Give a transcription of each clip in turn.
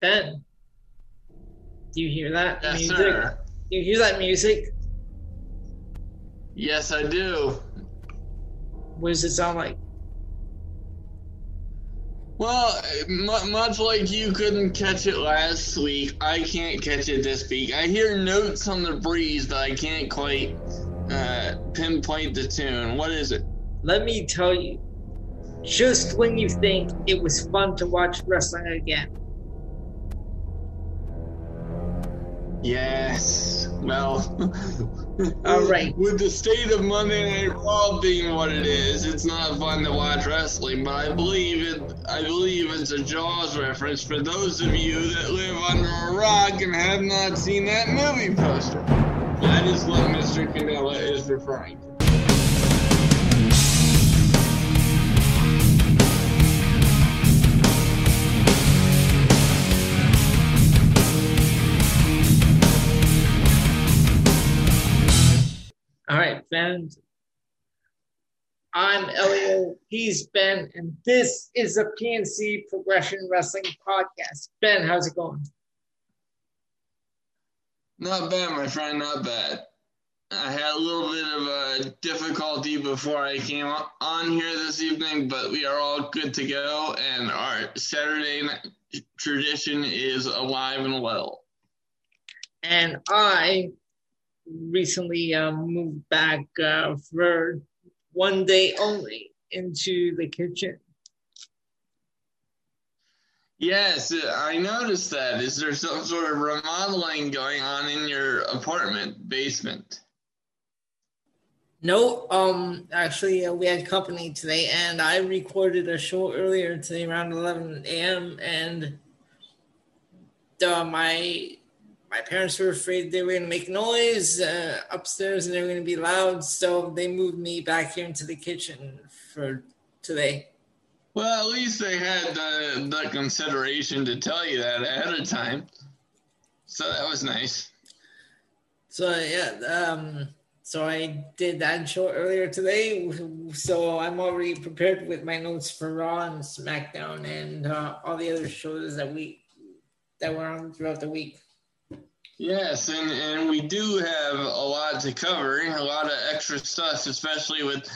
Ben, do you hear that Yes, music? sir. Do you hear that music? Yes, I do. What does it sound like? Well, mu much like you couldn't catch it last week, I can't catch it this week. I hear notes on the breeze, but I can't quite uh, pinpoint the tune. What is it? Let me tell you, just when you think it was fun to watch wrestling again, Yes. Well, All right. With the state of Monday Night Raw being what it is, it's not fun to watch wrestling. But I believe it. I believe it's a Jaws reference for those of you that live under a rock and have not seen that movie poster. That is what Mr. Canella is referring to. All right, Ben. I'm Elio. He's Ben, and this is a PNC Progression Wrestling Podcast. Ben, how's it going? Not bad, my friend. Not bad. I had a little bit of a difficulty before I came on here this evening, but we are all good to go, and our Saturday night tradition is alive and well. And I recently um, moved back uh, for one day only into the kitchen. Yes, I noticed that. Is there some sort of remodeling going on in your apartment basement? No, um, actually, uh, we had company today, and I recorded a show earlier today around 11 a.m. And uh, my my parents were afraid they were going to make noise uh, upstairs and they were going to be loud, so they moved me back here into the kitchen for today. Well, at least they had the, the consideration to tell you that ahead of time. So that was nice. So yeah, um, so I did that show earlier today. So I'm already prepared with my notes for Raw and SmackDown and uh, all the other shows that we that were on throughout the week. Yes, and, and we do have a lot to cover, a lot of extra stuff, especially with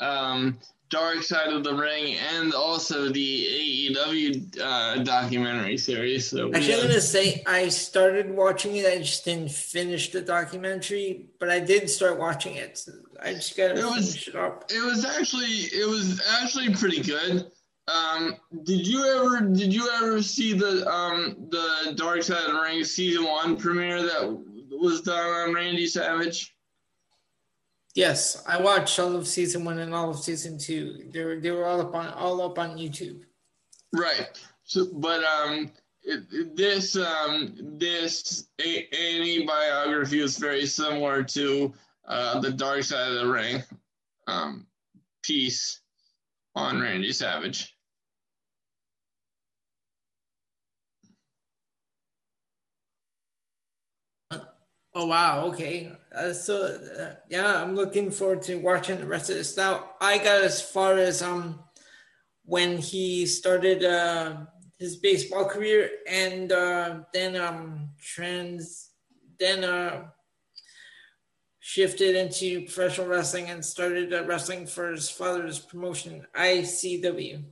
um, Dark Side of the Ring and also the AEW uh, documentary series. So Actually, I'm have- gonna say I started watching it. I just didn't finish the documentary, but I did start watching it. I just gotta It was- finish it up. it was actually it was actually pretty good. Um, did you ever did you ever see the um the Dark Side of the Ring season one premiere that was done on Randy Savage? Yes, I watched all of season one and all of season two. They were they were all up on all up on YouTube. Right. So, but um, it, this um this A and E biography is very similar to uh the Dark Side of the Ring um piece on Randy Savage. Oh wow, okay. Uh, so uh, yeah, I'm looking forward to watching the rest of this. Now I got as far as um when he started uh, his baseball career, and uh, then um trans then uh shifted into professional wrestling and started uh, wrestling for his father's promotion ICW.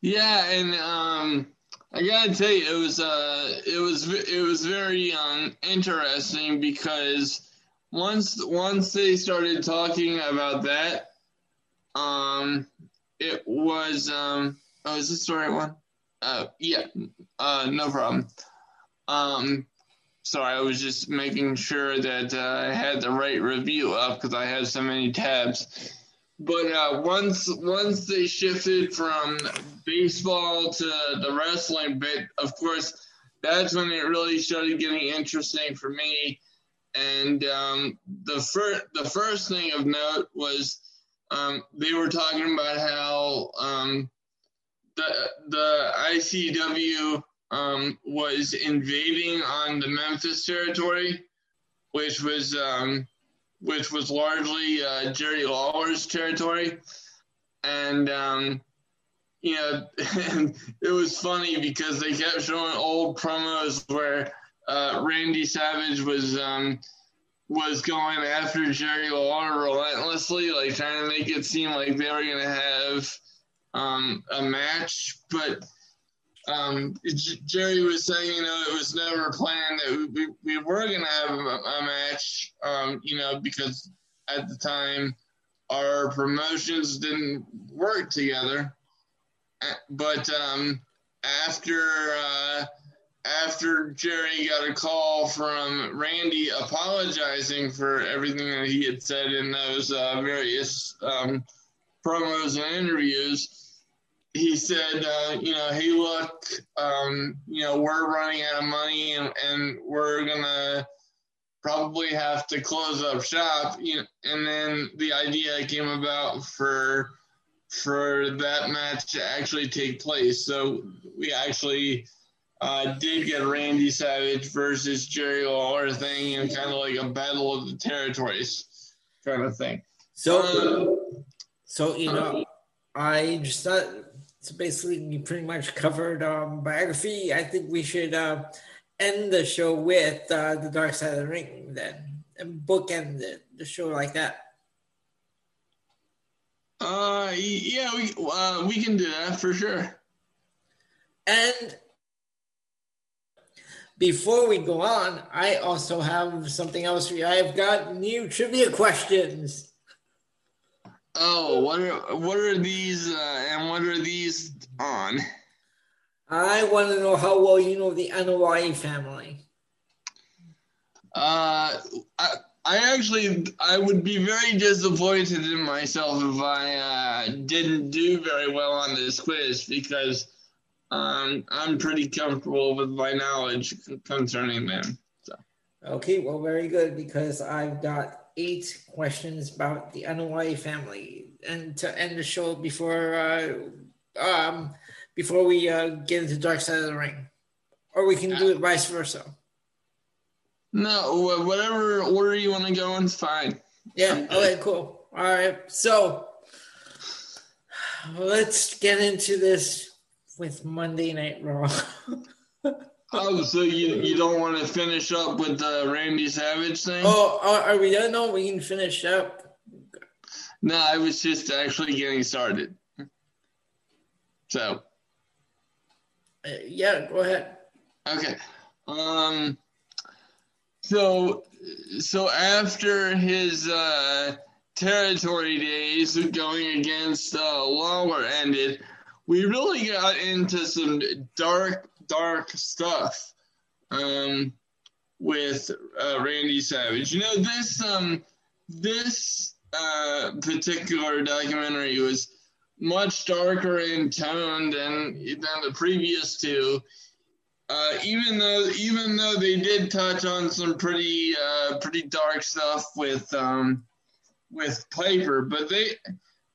Yeah, and um, I gotta tell you, it was uh, it was it was very um interesting because once once they started talking about that, um, it was um, oh, is this the right one? Uh, yeah, uh, no problem. Um, sorry, I was just making sure that uh, I had the right review up because I had so many tabs. But uh, once once they shifted from baseball to the wrestling but of course, that's when it really started getting interesting for me. And um, the first the first thing of note was um, they were talking about how um, the the ICW um, was invading on the Memphis territory, which was um, which was largely uh, Jerry Lawler's territory, and um, you know, and it was funny because they kept showing old promos where uh, Randy Savage was um, was going after Jerry Lawler relentlessly, like trying to make it seem like they were going to have um, a match, but um, Jerry was saying, you know, it was never planned that we, we were going to have a, a match, um, you know, because at the time our promotions didn't work together. But um, after uh, after Jerry got a call from Randy apologizing for everything that he had said in those uh, various um, promos and interviews, he said, uh, you know, hey, look, um, you know, we're running out of money and, and we're going to probably have to close up shop. You know, and then the idea came about for for that match to actually take place. So we actually uh, did get Randy Savage versus Jerry Lawler thing, and kind of like a battle of the territories kind of thing. So, um, so you know, I just thought so basically, you pretty much covered um, biography. I think we should uh, end the show with uh, the Dark Side of the Ring, then, and bookend the, the show like that. Uh, yeah, we uh, we can do that for sure. And before we go on, I also have something else for you. I've got new trivia questions. Oh, what are what are these uh, and what are these on? I want to know how well you know the Anoa'i family. Uh, I, I actually I would be very disappointed in myself if I uh, didn't do very well on this quiz because um, I'm pretty comfortable with my knowledge concerning them. So. Okay, well, very good because I've got eight questions about the Anoa'i family, and to end the show before uh, um, before we uh, get into Dark Side of the Ring, or we can do it vice versa. No, whatever order you want to go in is fine. Yeah. Okay. Cool. All right. So let's get into this with Monday Night Raw. Oh, so you you don't want to finish up with the Randy Savage thing? Oh, are we done? No, we can finish up. No, I was just actually getting started. So. Uh, yeah, go ahead. Okay. Um. So, so after his uh, territory days going against uh, Lawler ended, we really got into some dark dark stuff um, with uh, Randy Savage. You know, this um, this uh, particular documentary was much darker in tone than than the previous two. Uh, even though even though they did touch on some pretty uh, pretty dark stuff with um, with Piper, but they,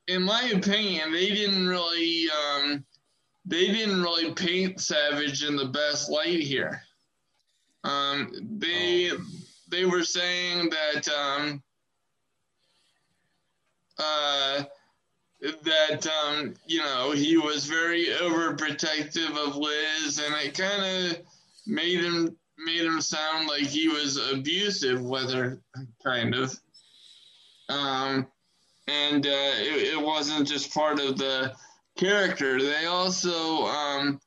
in my opinion, they didn't really um, they didn't really paint Savage in the best light here. Um, they they were saying that um, uh, that um, you know he was very overprotective of Liz, and it kind of made him made him sound like he was abusive with her, kind of. Um, and uh, it, it wasn't just part of the character. They also, um,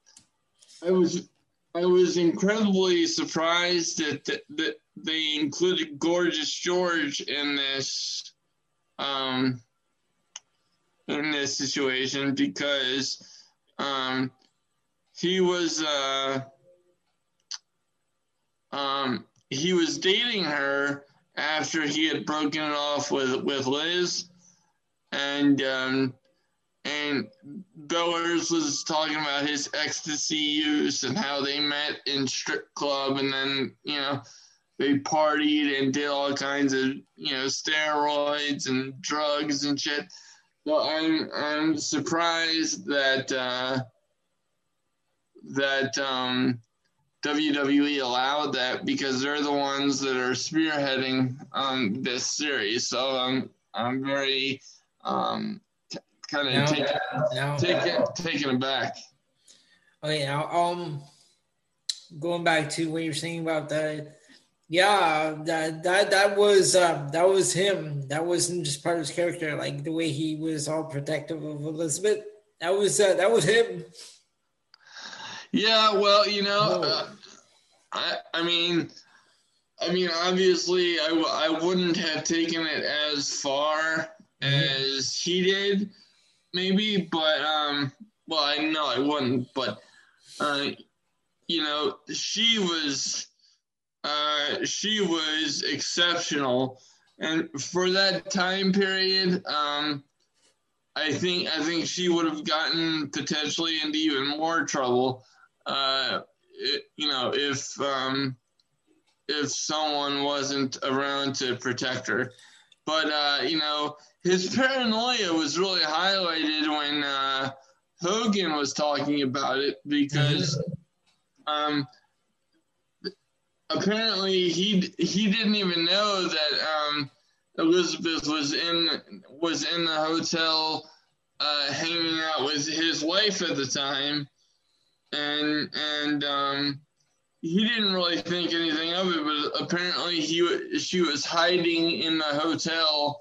I was, I was incredibly surprised that, that, that they included Gorgeous George in this, um, in this situation because, um, he was, uh, um, he was dating her after he had broken it off with with Liz, and um, and Bellars was talking about his ecstasy use and how they met in strip club and then, you know, they partied and did all kinds of, you know, steroids and drugs and shit. So I'm I'm surprised that uh, that um, WWE allowed that because they're the ones that are spearheading um, this series. So I'm I'm very um, kind of taken No. taken taken aback. Okay, now um, going back to what you're saying about the, yeah, that that that was uh, that was him. That wasn't just part of his character. Like the way he was all protective of Elizabeth. That was uh, that was him. Yeah, well, you know, uh, I I mean, I mean, obviously, I, w- I wouldn't have taken it as far as he did, maybe, but um, well, I know I wouldn't, but uh, you know, she was uh, she was exceptional, and for that time period, um. I think I think she would have gotten potentially into even more trouble uh, it, you know, if um, if someone wasn't around to protect her. But uh, you know, his paranoia was really highlighted when uh, Hogan was talking about it because um, apparently he he didn't even know that um, Elizabeth was in was in the hotel uh, hanging out with his wife at the time. And and um, he didn't really think anything of it, but apparently he she was hiding in the hotel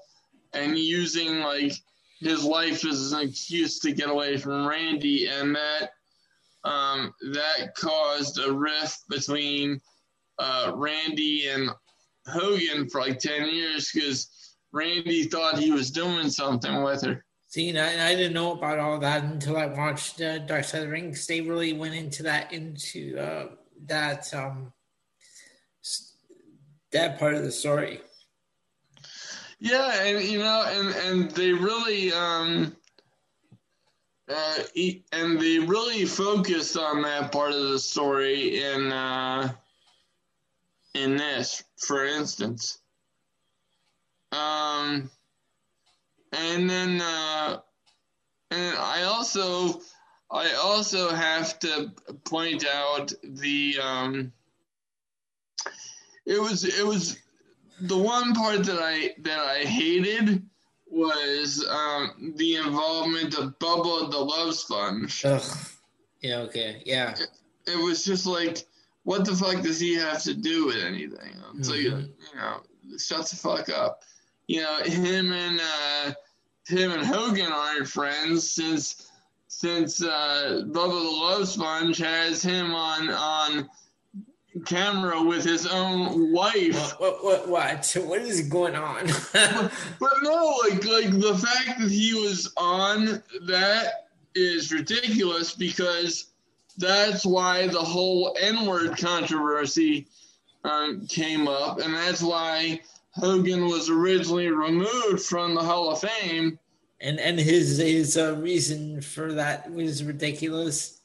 and using like his life as an excuse to get away from Randy, and that um, that caused a rift between uh, Randy and Hogan for like ten years because Randy thought he was doing something with her. See, and I, I didn't know about all that until I watched uh, Dark Side of the Rings. They really went into that into uh, that um that part of the story. Yeah, and you know, and and they really um uh and they really focused on that part of the story in uh in this, for instance. Um and then uh and I also I also have to point out the um it was it was the one part that I that I hated was um, the involvement of Bubba the Love Sponge. Ugh. Yeah. Okay. Yeah. It was just like, what the fuck does he have to do with anything? It's like, Mhm. you know, shut the fuck up. You know, him and uh, him and Hogan aren't friends since since uh, Bubba the Love Sponge has him on on camera with his own wife. What? What? What? What? What is going on? But no, like like the fact that he was on that is ridiculous because that's why the whole N-word controversy um, came up, and that's why Hogan was originally removed from the Hall of Fame. and and his his uh, reason for that was ridiculous.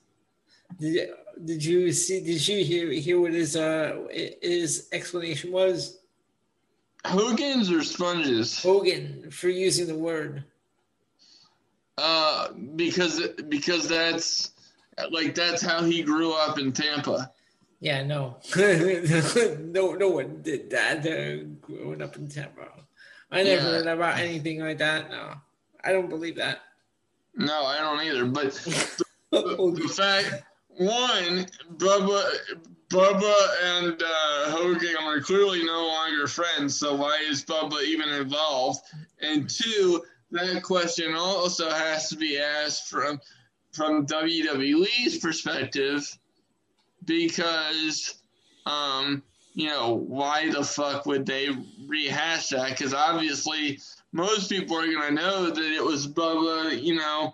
Did, did you see? Did you hear hear what his uh his explanation was? Hogan's or Sponges? Hogan for using the word. Uh, because because that's like that's how he grew up in Tampa. Yeah, no, no, no one did that uh, growing up in Tampa. I never Yeah. heard about anything like that. No, I don't believe that. No, I don't either. But the, the fact one, Bubba, Bubba and uh, Hogan are clearly no longer friends. So why is Bubba even involved? And two, that question also has to be asked from from WWE's perspective because, um, you know, why the fuck would they rehash that? Because obviously, most people are gonna know that it was Bubba, you know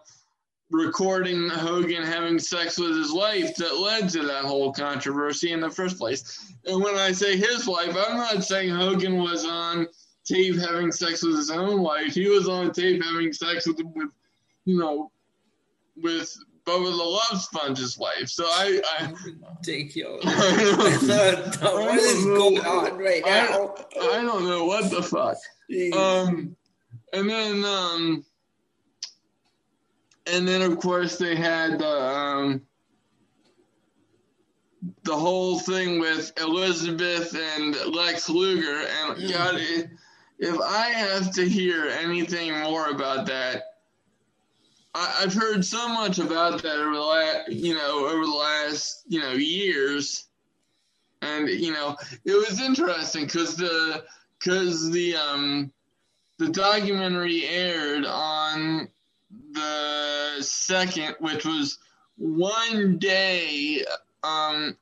recording Hogan having sex with his wife that led to that whole controversy in the first place. And when I say his wife, I'm not saying Hogan was on tape having sex with his own wife. He was on tape having sex with, with you know, with Bubba the Love Sponge's wife. So I, I Ridiculous. I what is going on right now? I don't know what the fuck. Um, and then, um, and then of course they had the um, the whole thing with Elizabeth and Lex Luger, and Mm. God, i- if I have to hear anything more about that, I, have heard so much about that over the last, you know, over the last, you know, years, and you know, it was interesting because the because the um the documentary aired on the second, which was one day um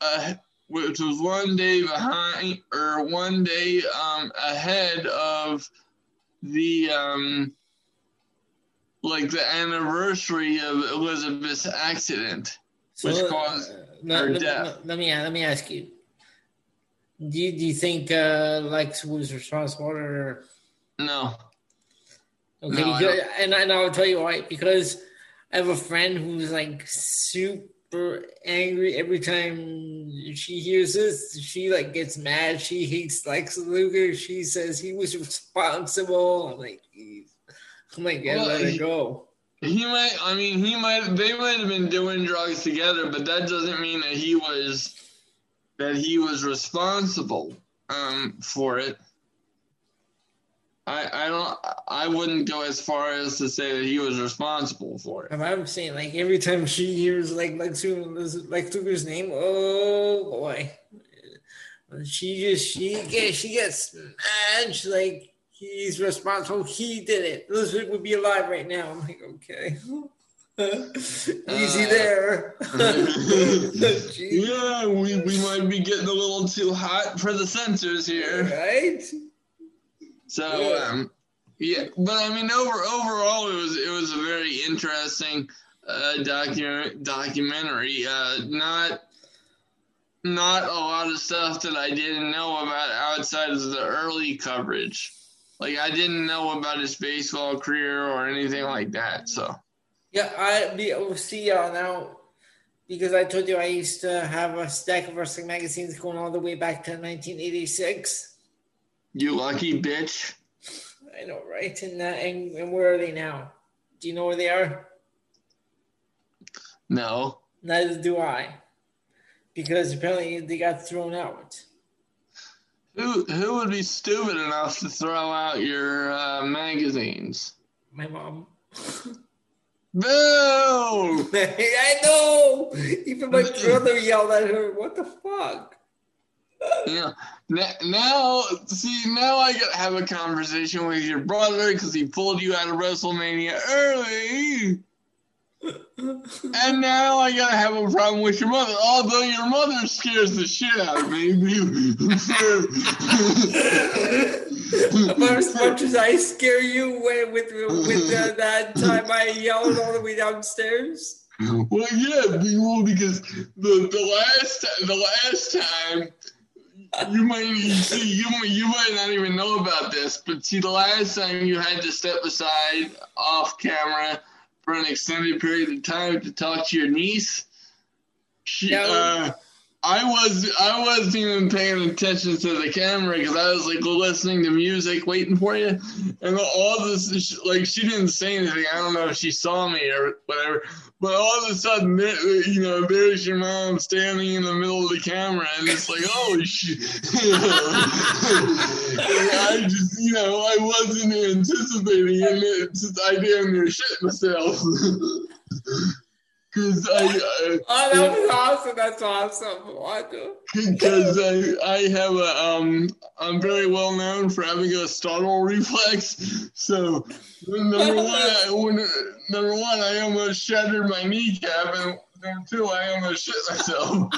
uh, which was one day behind or one day um ahead of the um like the anniversary of Elizabeth's accident, which so, caused uh, no, her let, death. Let me let me ask you: Do you, do you think uh, Lex was responsible or no? Okay, no, because, and, and I'll tell you why. Because I have a friend who's like super angry every time she hears this. She like gets mad. She hates Lex Luger. She says he was responsible. I'm like. I'm like, yeah, well, let it go. He might. I mean, he might. They might have been doing drugs together, but that doesn't mean that he was that he was responsible um, for it. I, I don't I wouldn't go as far as to say that he was responsible for it. I'm saying like every time she hears like Lex like Luger's name, oh boy, she just she gets she gets mad. She's like he's responsible. He did it. Elizabeth would be alive right now. I'm like okay. Easy uh, there. yeah, we, we might be getting a little too hot for the censors here. Right? So yeah. Um, yeah, but I mean, over overall, it was it was a very interesting uh, docu- documentary. Uh, not not a lot of stuff that I didn't know about outside of the early coverage. Like I didn't know about his baseball career or anything like that. So yeah, I be see y'all now because I told you I used to have a stack of wrestling magazines going all the way back to 1986. You lucky bitch. I know, right? And, uh, and and where are they now? Do you know where they are? No. Neither do I, because apparently they got thrown out. Who who would be stupid enough to throw out your uh, magazines? My mom. Boo! I know. Even my brother yelled at her. What the fuck? yeah. Now, see, now I gotta have a conversation with your brother because he pulled you out of WrestleMania early. And now I gotta have a problem with your mother, although your mother scares the shit out of me. About as much as I scare you with with, with uh, that time I yelled all the way downstairs. Well, yeah, well, because the the last the last time you might see you you might not even know about this, but see the last time you had to step aside off camera for an extended period of time to talk to your niece. She, uh, I was I wasn't even paying attention to the camera because I was like listening to music, waiting for you, and all this like she didn't say anything. I don't know if she saw me or whatever, but all of a sudden, you know, there's your mom standing in the middle of the camera, and it's like, oh shit! I just, you know, I wasn't anticipating it. Just I damn near shit myself. Because I, I, oh, that was awesome. That's awesome. Because I, I have a, um, I'm very well known for having a startle reflex. So, number one, I, when, number one, I almost shattered my kneecap, and number two, I almost shit myself.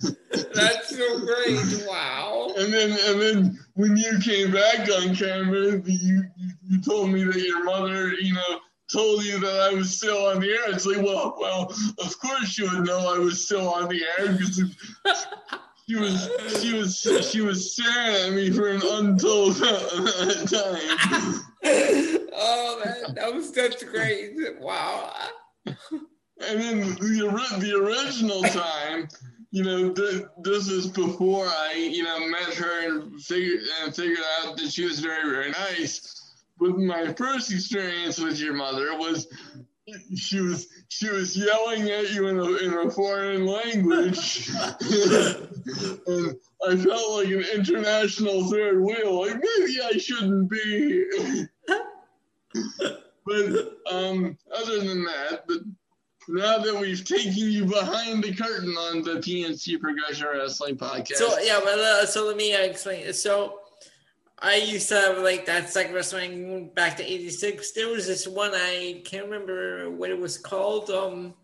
That's so great! Wow. And then, and then when you came back on camera, you, you, you told me that your mother, you know told you that I was still on the air. It's like, well, well, of course you would know I was still on the air because she was she was she was staring at me for an untold time. oh man, that was that's great! Wow. And then the the original time, you know, th- this is before I, you know, met her and figured and figured out that she was very very nice with my first experience with your mother was she was she was yelling at you in a in a foreign language, and I felt like an international third wheel. Like maybe I shouldn't be. but um, other than that, but now that we've taken you behind the curtain on the PNC Progression Wrestling podcast. So yeah, but uh, so let me uh, explain. So I used to have like that second wrestling back to '86. There was this one I can't remember what it was called. Um,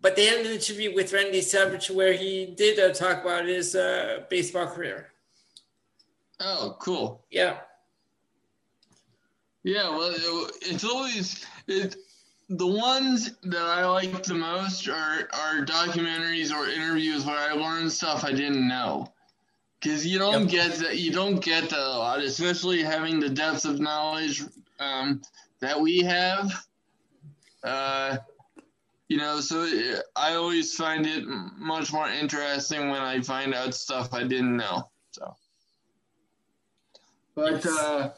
but they had an interview with Randy Savage where he did uh, talk about his uh, baseball career. Oh, cool. Yeah. Yeah, well, it's always it, the ones that I like the most are are documentaries or interviews where I learn stuff I didn't know. Because you don't yep. get that, you don't get that a lot, especially having the depth of knowledge um, that we have. Uh, you know, so I always find it much more interesting when I find out stuff I didn't know. So, but uh,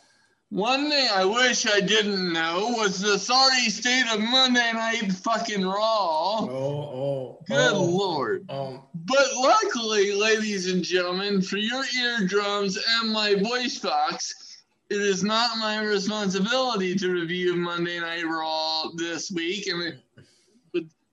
one thing I wish I didn't know was the sorry state of Monday Night fucking Raw. Oh, oh. Good oh, lord. Oh. But luckily, ladies and gentlemen, for your eardrums and my voice box, it is not my responsibility to review Monday Night Raw this week. And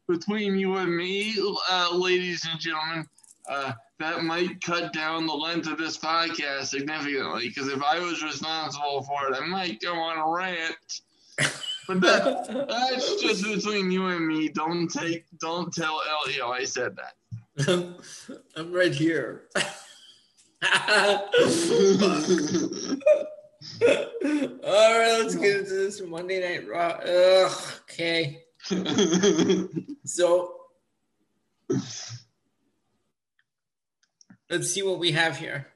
between you and me, uh, ladies and gentlemen, uh, that might cut down the length of this podcast significantly. Because if I was responsible for it, I might go on a rant. But that, that's just between you and me. Don't take, don't tell Elio I said that. I'm right here. All right, let's get into this Monday Night Raw. Ugh, okay. so let's see what we have here.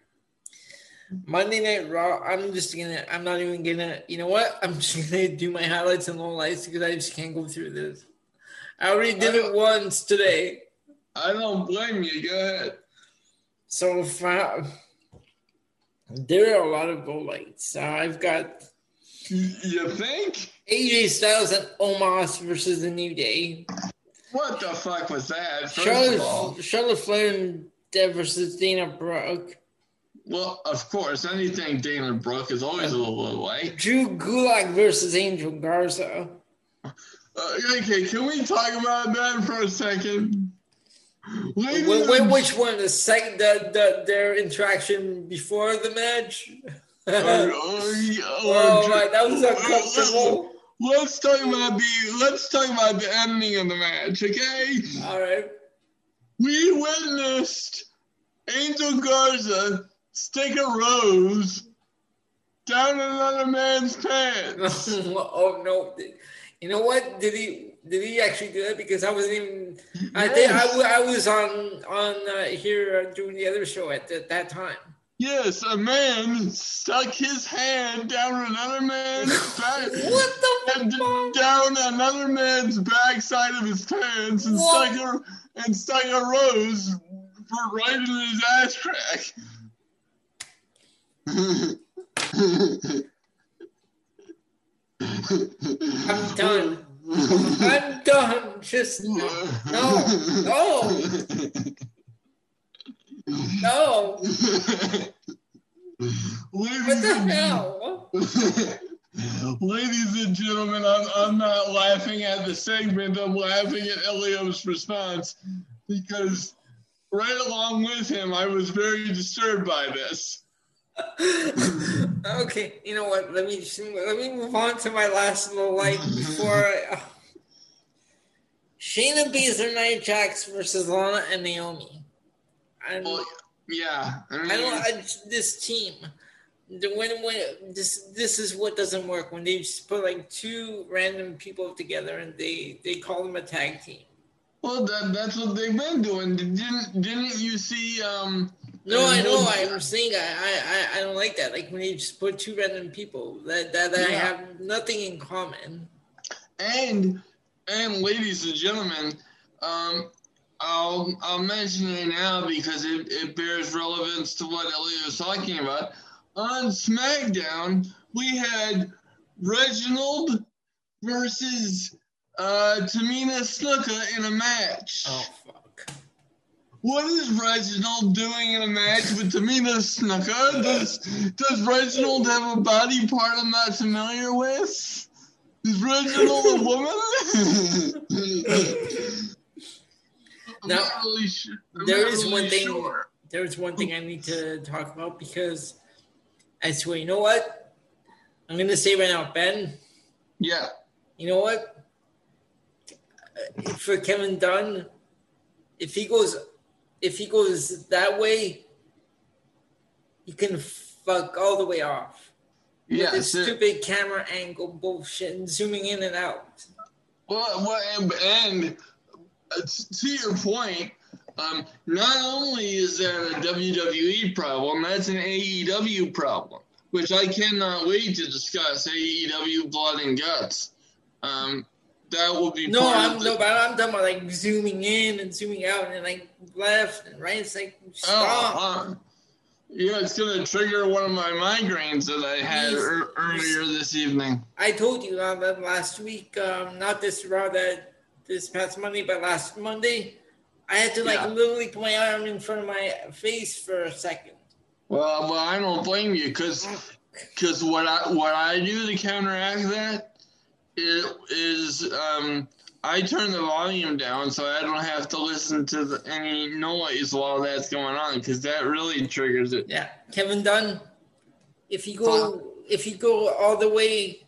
Monday Night Raw. I'm just gonna. I'm not even gonna. You know what? I'm just gonna do my highlights and lowlights because I just can't go through this. I already did it once today. I don't blame you. Go ahead. So I, there are a lot of lowlights. Uh, I've got. You think? AJ Styles and Omos versus the New Day. What the fuck was that? First Charlotte, Charlotte Flair and Dev versus Dana Brooke. Well, of course, anything Dana Brooke is always a little like. Drew Gulak versus Angel Garza. Uh, okay, can we talk about that for a second? Wait, wait, which one? The second, the, the their interaction before the match. or, or, or, oh, my, that was uncomfortable. Let's talk about the let's talk about the ending of the match, okay? All right. We witnessed Angel Garza stick a rose down another man's pants. oh no! You know what? Did he? Did he actually do that? Because I wasn't even. Yes. I think I, I was on on uh, here uh, doing the other show at the, that time. Yes, a man stuck his hand down another man's back. what the fuck? Down another man's backside of his pants and what? stuck a and stuck a rose for right in his ass crack. I'm done. I'm done. Just no, no, no. No. what the hell? Ladies and gentlemen, I'm, I'm not laughing at the segment. I'm laughing at Elio's response because right along with him, I was very disturbed by this. okay, you know what? Let me let me move on to my last little light before I. Uh, Shayna Baszler, Nia Jax versus Lana and Naomi. And well, yeah, I, mean, I don't. I, this team, the when when this this is what doesn't work when they just put like two random people together and they they call them a tag team. Well, that that's what they've been doing. Didn't didn't you see? Um, no, I know. I'm saying I, I I don't like that. Like when you just put two random people that that, that yeah. have nothing in common. And and ladies and gentlemen, um, I'll I'll mention it now because it, it bears relevance to what Elliot was talking about. On SmackDown, we had Reginald versus uh, Tamina Snuka in a match. Oh fuck! What is Reginald doing in a match with Tamina Snuka? Does Does Reginald have a body part I'm not familiar with? Is Reginald a woman? now, really sure. there is really one thing. Sure. There is one thing I need to talk about because I swear, you know what? I'm going to say right now, Ben. Yeah. You know what? For Kevin Dunn, if he goes, if he goes that way, he can fuck all the way off. Yeah, this stupid camera angle bullshit and zooming in and out. Well, well and, and uh, to your point, um, not only is that a WWE problem, that's an AEW problem, which I cannot wait to discuss. AEW Blood and Guts. Um, that will be no. I'm the, no, but I'm talking about like zooming in and zooming out and like left and right. It's like oh, stop. Oh, uh, yeah, it's to trigger one of my migraines that I had er- earlier this evening. I told you uh, that last week, um, not this raw that this past Monday, but last Monday, I had to like yeah. literally put my arm in front of my face for a second. Well, well, I don't blame you because because what I what I do to counteract that is um, I turn the volume down so I don't have to listen to the, any noise while that's going on because that really triggers it. Yeah, Kevin Dunn. If you go, if you go all the way,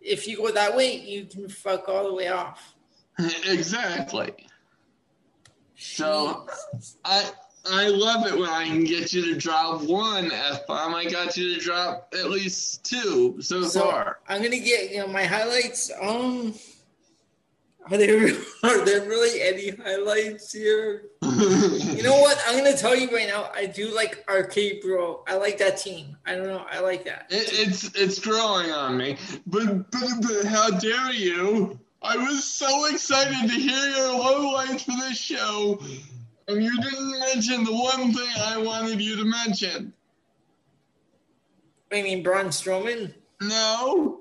if you go that way, you can fuck all the way off. exactly. So I I love it when I can get you to drop one f bomb. I got you to drop at least two so, so far. I'm gonna get you know my highlights. Um. Are there are there really any highlights here? you know what? I'm gonna tell you right now. I do like RK-Bro. I like that team. I don't know. I like that. It, it's it's growing on me. But, but but how dare you? I was so excited to hear your low lights for this show, and you didn't mention the one thing I wanted you to mention. I mean Braun Strowman? No.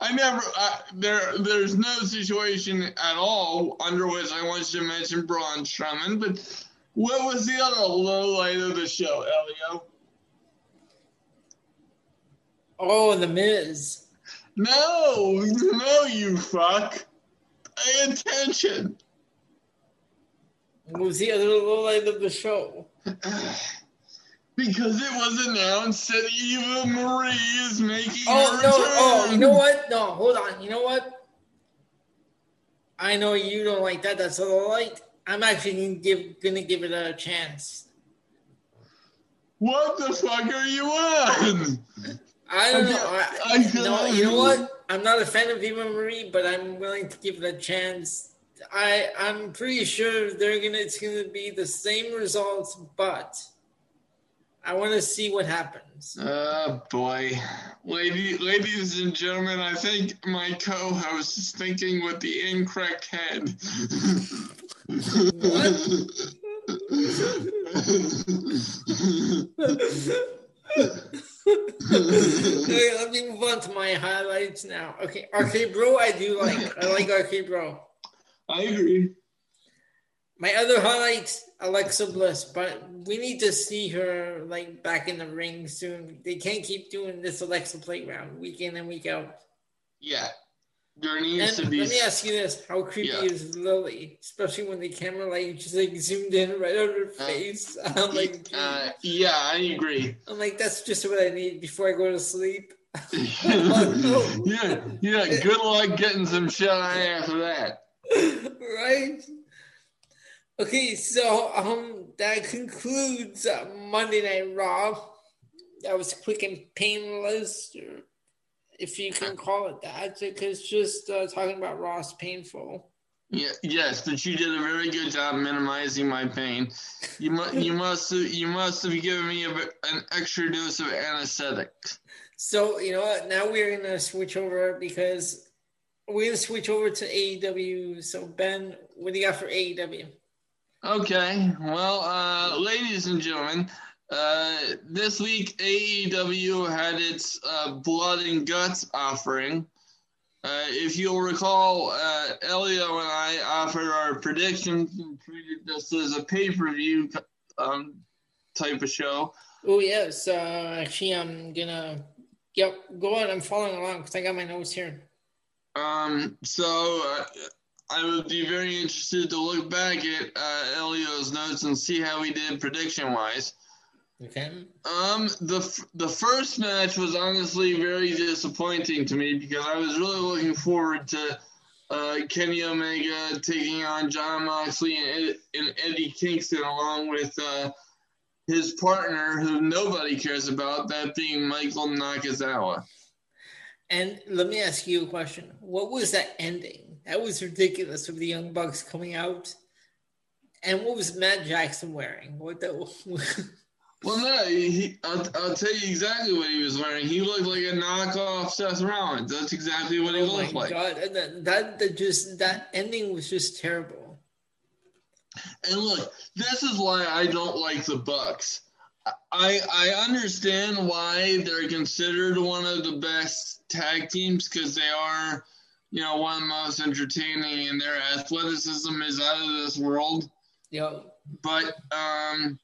I never. I, there, there's no situation at all under which I want you to mention Braun Strowman. But what was the other low light of the show, Elio? Oh, the Miz. No, no, you fuck. Pay attention. Was the other light of the show? Because it was announced that Eva Marie is making. Oh no! Oh, you know what? No, hold on. You know what? I know you don't like that. That's a light. I'm actually gonna give gonna give it a chance. What the fuck are you on? I don't know. I, I, no, you know what? I'm not a fan of Eva Marie, but I'm willing to give it a chance. I I'm pretty sure they're gonna it's gonna be the same results, but I want to see what happens. Oh boy, Lady, ladies and gentlemen, I think my co-host is thinking with the incorrect head. okay, let me move on to my highlights now. Okay, RK-Bro, I do like. I like RK-Bro. I agree. My other highlight, Alexa Bliss, but we need to see her like back in the ring soon. They can't keep doing this Alexa playground week in and week out. Yeah. There needs and to be let me ask you this. How creepy yeah. is Lilly? Especially when the camera like just like zoomed in right on her uh, face. Uh, I'm like uh, Yeah, I agree. I'm like, that's just what I need before I go to sleep. yeah, yeah. Good luck getting some shut eye after that. Right? Okay, so um, that concludes uh, Monday Night Raw. That was quick and painless, if you can call it that, because just uh, talking about Raw's painful. Yeah, yes, but you did a very good job minimizing my pain. You must, you must, have, you must have given me a, an extra dose of anesthetic. So you know what? Now we're gonna switch over because we're gonna switch over to AEW. So Ben, what do you got for AEW? Okay, well, uh, ladies and gentlemen, uh, this week AEW had its uh, Blood and Guts offering. Uh, if you'll recall, uh, Elio and I offered our predictions and treated this as a pay per view um, type of show. Oh, yes. Uh, actually, I'm going to Yep, go on. I'm following along because I got my notes here. Um, so uh, I would be very interested to look back at uh, Elio's notes and see how he did prediction wise. Okay. Um, the the first match was honestly very disappointing to me because I was really looking forward to uh, Kenny Omega taking on Jon Moxley and, Ed, and Eddie Kingston along with uh, his partner, who nobody cares about, that being Michael Nakazawa. And let me ask you a question: What was that ending? That was ridiculous with the Young Bucks coming out. And what was Matt Jackson wearing? What the? Well, no, he, I'll, I'll tell you exactly what he was wearing. He looked like a knockoff Seth Rollins. That's exactly what he oh looked like. God, that, that, that just that ending was just terrible. And look, this is why I don't like the Bucks. I I understand why they're considered one of the best tag teams because they are, you know, one of the most entertaining, and their athleticism is out of this world. Yeah. But um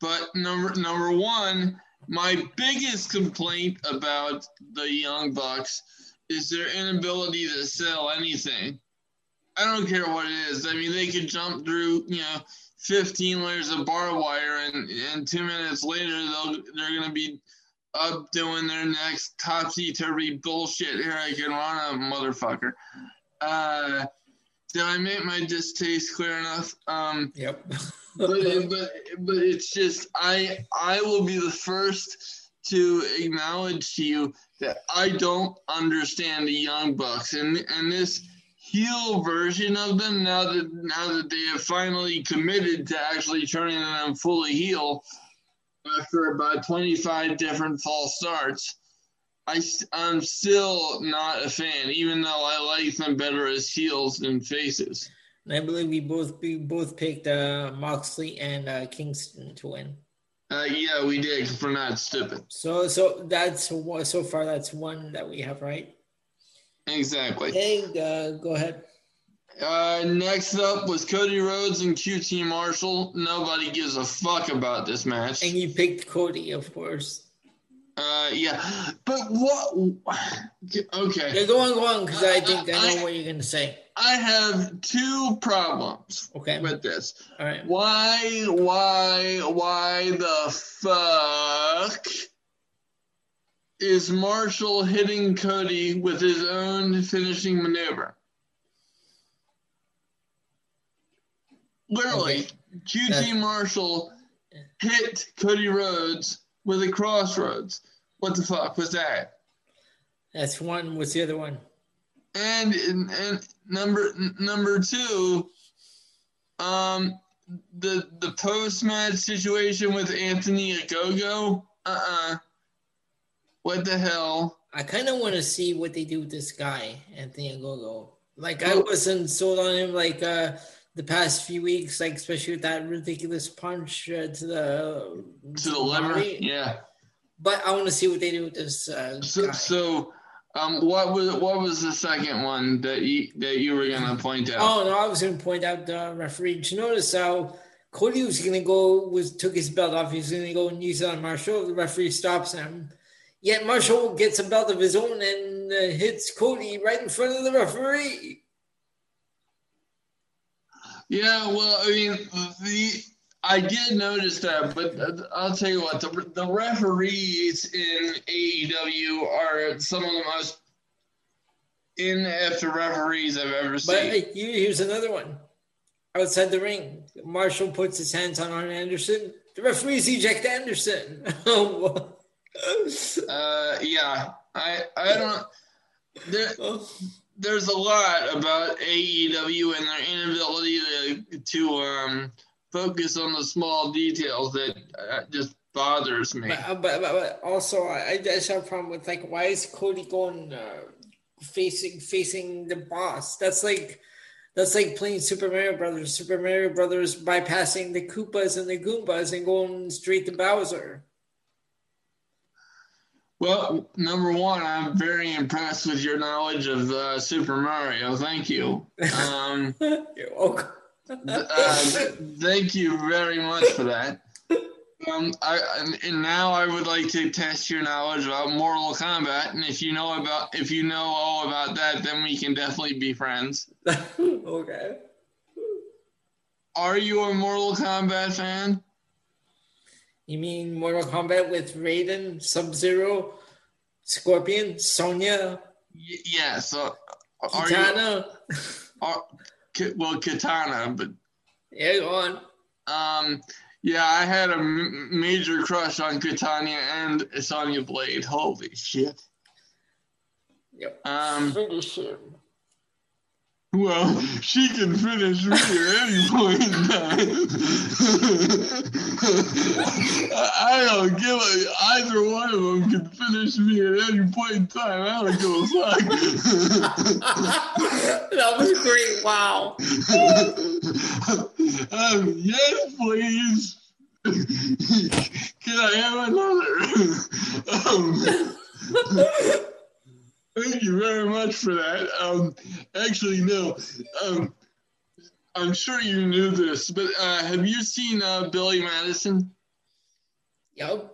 but number number one, my biggest complaint about the Young Bucks is their inability to sell anything. I don't care what it is. I mean, they could jump through, you know, 15 layers of barbed wire, and, and two minutes later, they'll, they're going to be up doing their next topsy turvy bullshit. Here I can run a motherfucker. Uh, did I make my distaste clear enough? Um, yep. but, but but it's just I I will be the first to acknowledge to you that I don't understand the Young Bucks and and this heel version of them now that now that they have finally committed to actually turning them fully heel after about 25 different false starts I, I'm still not a fan, even though I like them better as heels than faces. And I believe we both we both picked uh, Moxley and uh, Kingston to win. Uh, yeah, we did we're not stupid. So so that's so far that's one that we have right. Exactly. Hey, uh, go ahead. Uh, next up was Cody Rhodes and QT Marshall. Nobody gives a fuck about this match. And you picked Cody, of course. Uh, yeah, but what? Okay. Yeah, go on, go on, because I think I know I, what you're gonna say. I have two problems. Okay. With this. All right. Why? Why? Why the fuck is Marshall hitting Cody with his own finishing maneuver? Literally, okay. QT. Marshall hit Cody Rhodes with a crossroads. What the fuck was that? That's one. What's the other one? And and, and number number two, um, the the post match situation with Anthony Ogogo. Uh uh-uh. uh What the hell? I kind of want to see what they do with this guy, Anthony Ogogo. Like I wasn't sold on him. Like uh the past few weeks, like especially with that ridiculous punch uh, to the to the liver. Yeah. But I want to see what they do with this. Uh, so, guy. so, um, what was what was the second one that you that you were gonna point out? Oh no, I was gonna point out the referee. Did you notice how Cody was gonna go was took his belt off. He was gonna go and use it on Marshall. The referee stops him. Yet Marshall gets a belt of his own and uh, hits Cody right in front of the referee. Yeah, well, I mean, the I did notice that, but I'll tell you what, the, the referees in AEW are some of the most inept referees I've ever seen. But here's another one. Outside the ring, Marshall puts his hands on Arn Anderson. The referees eject Anderson. uh, yeah, I I don't. There, there's a lot about AEW and their inability to to um, focus on the small details that uh, just bothers me. But, uh, but, but also, I, just have a problem with like why is Cody going uh, facing facing the boss? That's like that's like playing Super Mario Brothers. Super Mario Brothers bypassing the Koopas and the Goombas and going straight to Bowser. Well, number one, I'm very impressed with your knowledge of uh, Super Mario. Thank you. Um, You're welcome. uh, thank you very much for that. Um, I and now I would like to test your knowledge about Mortal Kombat, and if you know about if you know all about that, then we can definitely be friends. okay. Are you a Mortal Kombat fan? You mean Mortal Kombat with Raiden, Sub Zero, Scorpion, Sonya? Y- yeah. So, are Kitana? You, are, well, Katana, but yeah, go on. Um, yeah, I had a m- major crush on Kitana and Sonya Blade. Holy shit. Yep. Um, Finish him. Well, she can finish me at any point in time. I don't give a either one of them can finish me at any point in time. I don't give a fuck. that was great. Wow. um, yes, please. can I have another? um, Thank you very much for that. Um, actually, no. Um, I'm sure you knew this, but uh, have you seen uh, Billy Madison? Yep.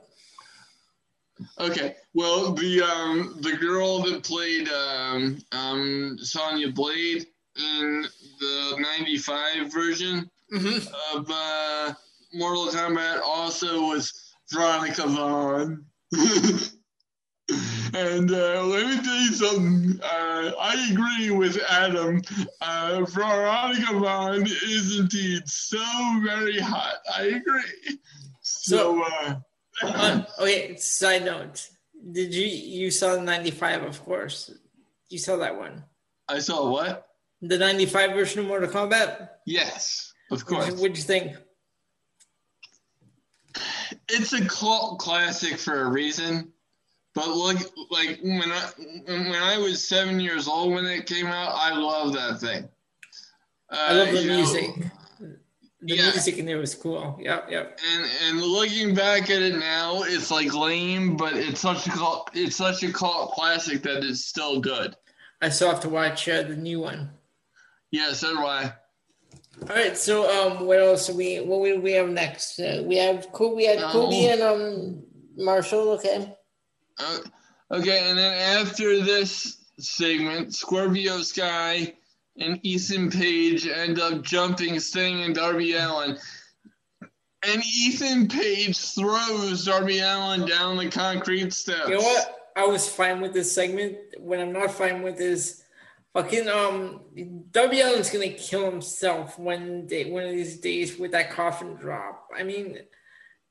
Okay. Well, the um, the girl that played um, um, Sonya Blade in the '95 version Mm-hmm. of uh, Mortal Kombat also was Veronica Vaughn. And uh, let me tell you something. Uh, I agree with Adam. Uh, Veronica Vaughn is indeed so very hot. I agree. So, uh, Uh, okay. Side note: Did you you saw the '95? Of course, you saw that one. I saw what? The '95 version of Mortal Kombat. Yes, of course. what'd you think? It's a cult classic for a reason. But look, like when I when I was seven years old when it came out, I love that thing. Uh, I love the you know, music. The yeah. music in there was cool. Yep, yep. And and looking back at it now, it's like lame, but it's such a cult, it's such a cult classic that it's still good. I still have to watch uh, the new one. Yeah, so do I. All right. So, um, what else? We what do we have next? Uh, we have Cody. We had Cody Oh. and um Marshall. Okay. Uh, okay, and then after this segment, Scorpio Sky and Ethan Page end up jumping Sting and Darby Allin. And Ethan Page throws Darby Allin down the concrete steps. You know what? I was fine with this segment. When I'm not fine with is fucking um Darby Allin's gonna kill himself one day one of these days with that coffin drop. I mean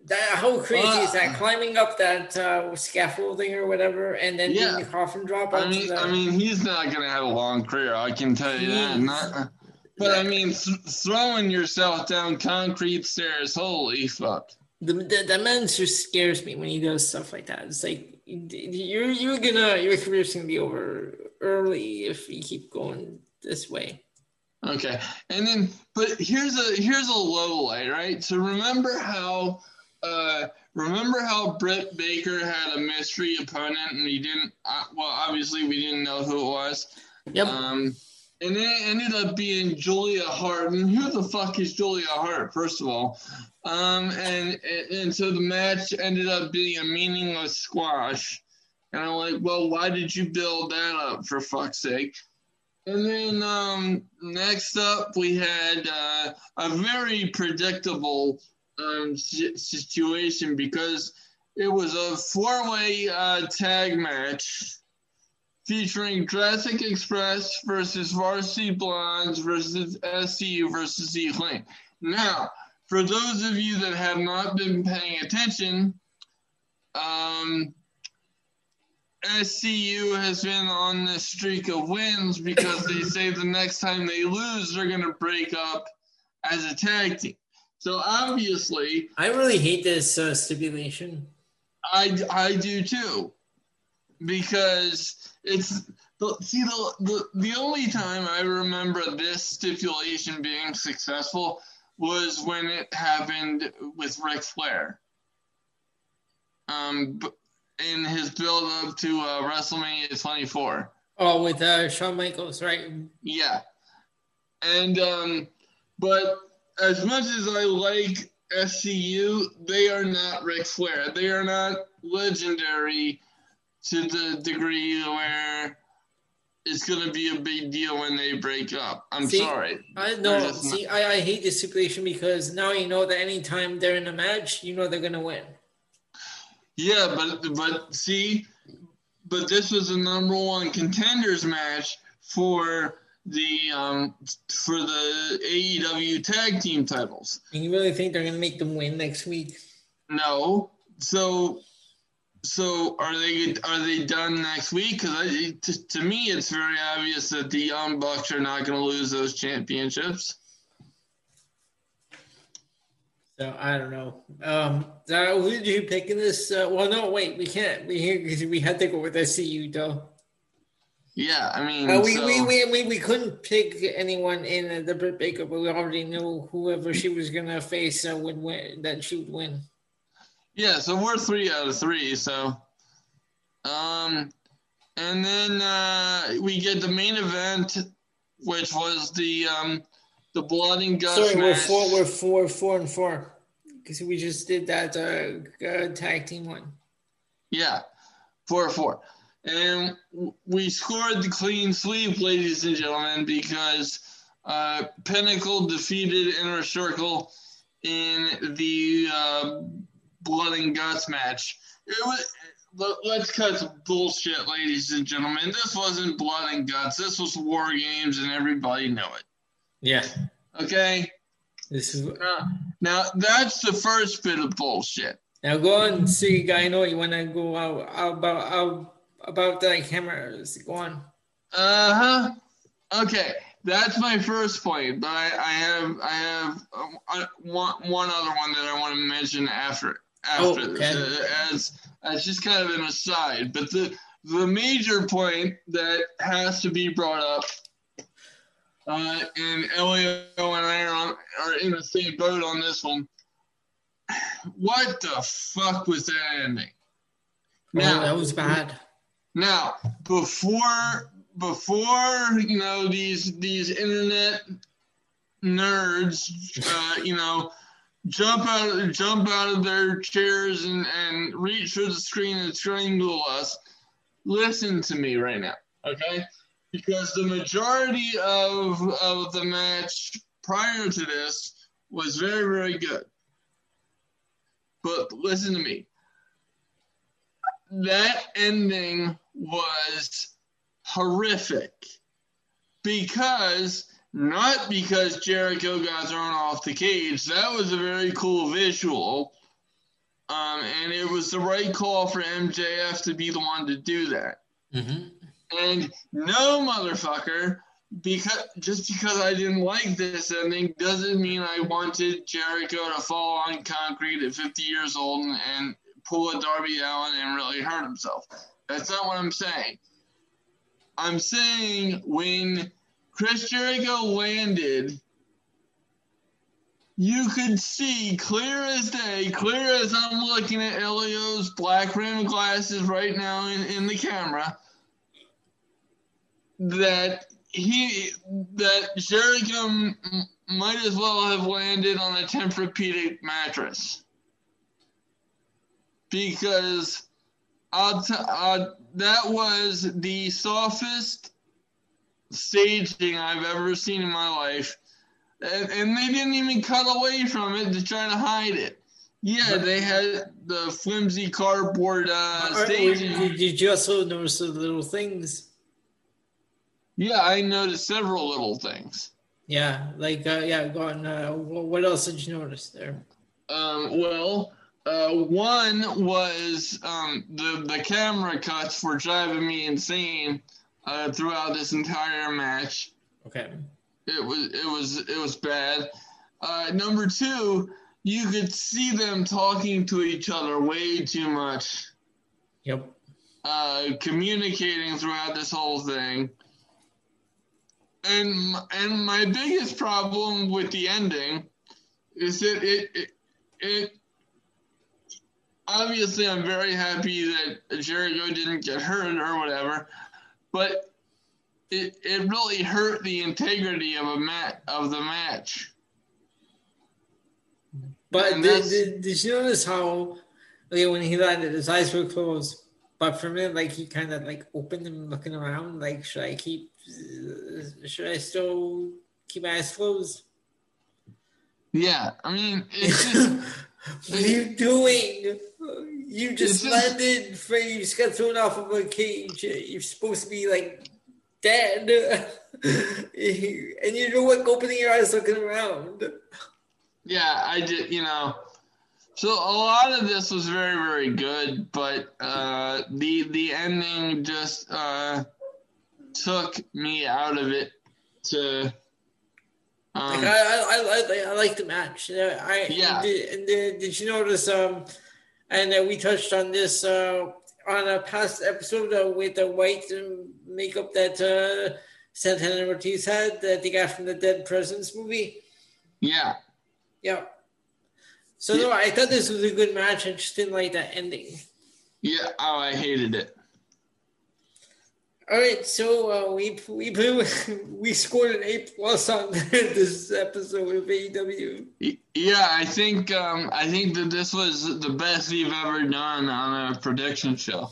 that how crazy is Uh, that? Climbing up that uh, scaffolding or whatever and then Yeah. doing the coffin drop I mean, the I mean, he's not gonna have a long career. I can tell you that. Not, but I mean, th- throwing yourself down concrete stairs. Holy fuck! the, the, the man just scares me when he does stuff like that. It's like you're you're gonna your career's gonna be over early if you keep going this way. Okay, and then, but here's a here's a low light, right? So remember how, uh, remember how Britt Baker had a mystery opponent, and he didn't. Uh, well, obviously we didn't know who it was. Yep. Um, and then it ended up being Julia Hart. And who the fuck is Julia Hart, first of all? Um, and, and so the match ended up being a meaningless squash. And I'm like, well, why did you build that up, for fuck's sake? And then um, next up, we had uh, a very predictable um, situation because it was a four way uh, tag match featuring Jurassic Express versus Varsity Blondes versus SCU versus E. Now, for those of you that have not been paying attention, um, SCU has been on this streak of wins because they say the next time they lose, they're going to break up as a tag team. So obviously, I really hate this uh, stipulation. I, I do too, because it's the see the, the the only time I remember this stipulation being successful was when it happened with Ric Flair. Um, in his build up to uh, WrestleMania 24. Oh, with uh, Shawn Michaels, right? Yeah. And um but as much as I like SCU, they are not Ric Flair. They are not legendary to the degree where it's going to be a big deal when they break up. I'm See, sorry. I know. See, I, I hate this situation because now you know that anytime they're in a match, you know they're going to win. Yeah, but but see, but this was the number one contenders match for the um for the AEW tag team titles. And you really think they're gonna make them win next week? No. So so are they are they done next week? Because to, to me, it's very obvious that the Young Bucks are not going to lose those championships. So I don't know. Um, who did you pick in this? Uh, well, no, wait, we can't. We here because we had to go with SCU though. Yeah, I mean, uh, we, so, we, we, we we couldn't pick anyone in the Britt Baker, but we already knew whoever she was gonna face uh, would win. That she would win. Yeah, so we're three out of three. So, um, and then uh, we get the main event, which was the um the blood and guts. Sorry, match. we're four. We're four, four, and four because we just did that uh, uh, tag team one. Yeah, four four. And we scored the clean sweep, ladies and gentlemen, because uh, Pinnacle defeated Inner Circle in the uh, Blood and Guts match. It was. Let's cut bullshit, ladies and gentlemen. This wasn't Blood and Guts. This was War Games, and everybody knew it. Yeah. Okay. This is uh, now that's the first bit of bullshit. Now go on, see, guy. know you want to go out, out about out about the cameras. Go on. Uh huh. Okay, that's my first point. But I, I have I have um, one one other one that I want to mention after after oh, okay. this uh, as as just kind of an aside. But the the major point that has to be brought up uh, and Elio and I are, are in the same boat on this one. What the fuck was that ending? Now, oh, that was bad. Now, before before you know these these internet nerds, uh, you know, jump out jump out of their chairs and and reach for the screen and strangle us. Listen to me right now, okay? because the majority of of the match prior to this was very very good. But listen to me. That ending was horrific because not because Jericho got thrown off the cage. That was a very cool visual. Um, and it was the right call for MJF to be the one to do that. Mm-hmm. And no motherfucker, because just because I didn't like this ending doesn't mean I wanted Jericho to fall on concrete at 50 years old and, and pull a Darby Allin and really hurt himself. That's not what I'm saying. I'm saying when Chris Jericho landed, you could see clear as day, clear as I'm looking at Elio's black rimmed glasses right now in, in the camera that he that Jericho might as well have landed on a Tempur-Pedic mattress because I'll t- uh, that was the softest staging I've ever seen in my life, and, and they didn't even cut away from it to try to hide it. Yeah, they had the flimsy cardboard uh, staging. Did you also notice the little things? Yeah, I noticed several little things. Yeah, like uh, yeah, go on. Uh, what else did you notice there? Um, well, uh, one was um, the the camera cuts were driving me insane uh, throughout this entire match. Okay. It was it was it was bad. Uh, number two, you could see them talking to each other way too much. Yep. Uh, communicating throughout this whole thing and and my biggest problem with the ending is that it, it, it obviously I'm very happy that Jericho didn't get hurt or whatever, but it it really hurt the integrity of a mat of the match. But did, did, did you notice how, like, when he landed, his eyes were closed, but for me, like, he kind of like opened them, looking around, like, should I keep, should I still keep my eyes closed? Yeah, I mean, it's just what are you doing? You just landed, Freddy. You just got thrown off of a cage. You're supposed to be like dead, and you're like opening your eyes, looking around. yeah, I did. You know, so a lot of this was very, very good, but uh, the the ending just uh, took me out of it. To Like um, I, I, I, like, I like the match. I Yeah. Did, and did, did you notice? Um, and uh, we touched on this uh, on a past episode uh, with the white makeup that uh, Santana Ortiz had that they got from the Dead Presidents movie. yeah, Yeah. So no, I thought this was a good match. I just didn't like that ending. yeah. Oh, I hated it. All right, so uh, we we we scored an A plus on this episode of AEW. Yeah, I think um, I think that this was the best we've ever done on a prediction show.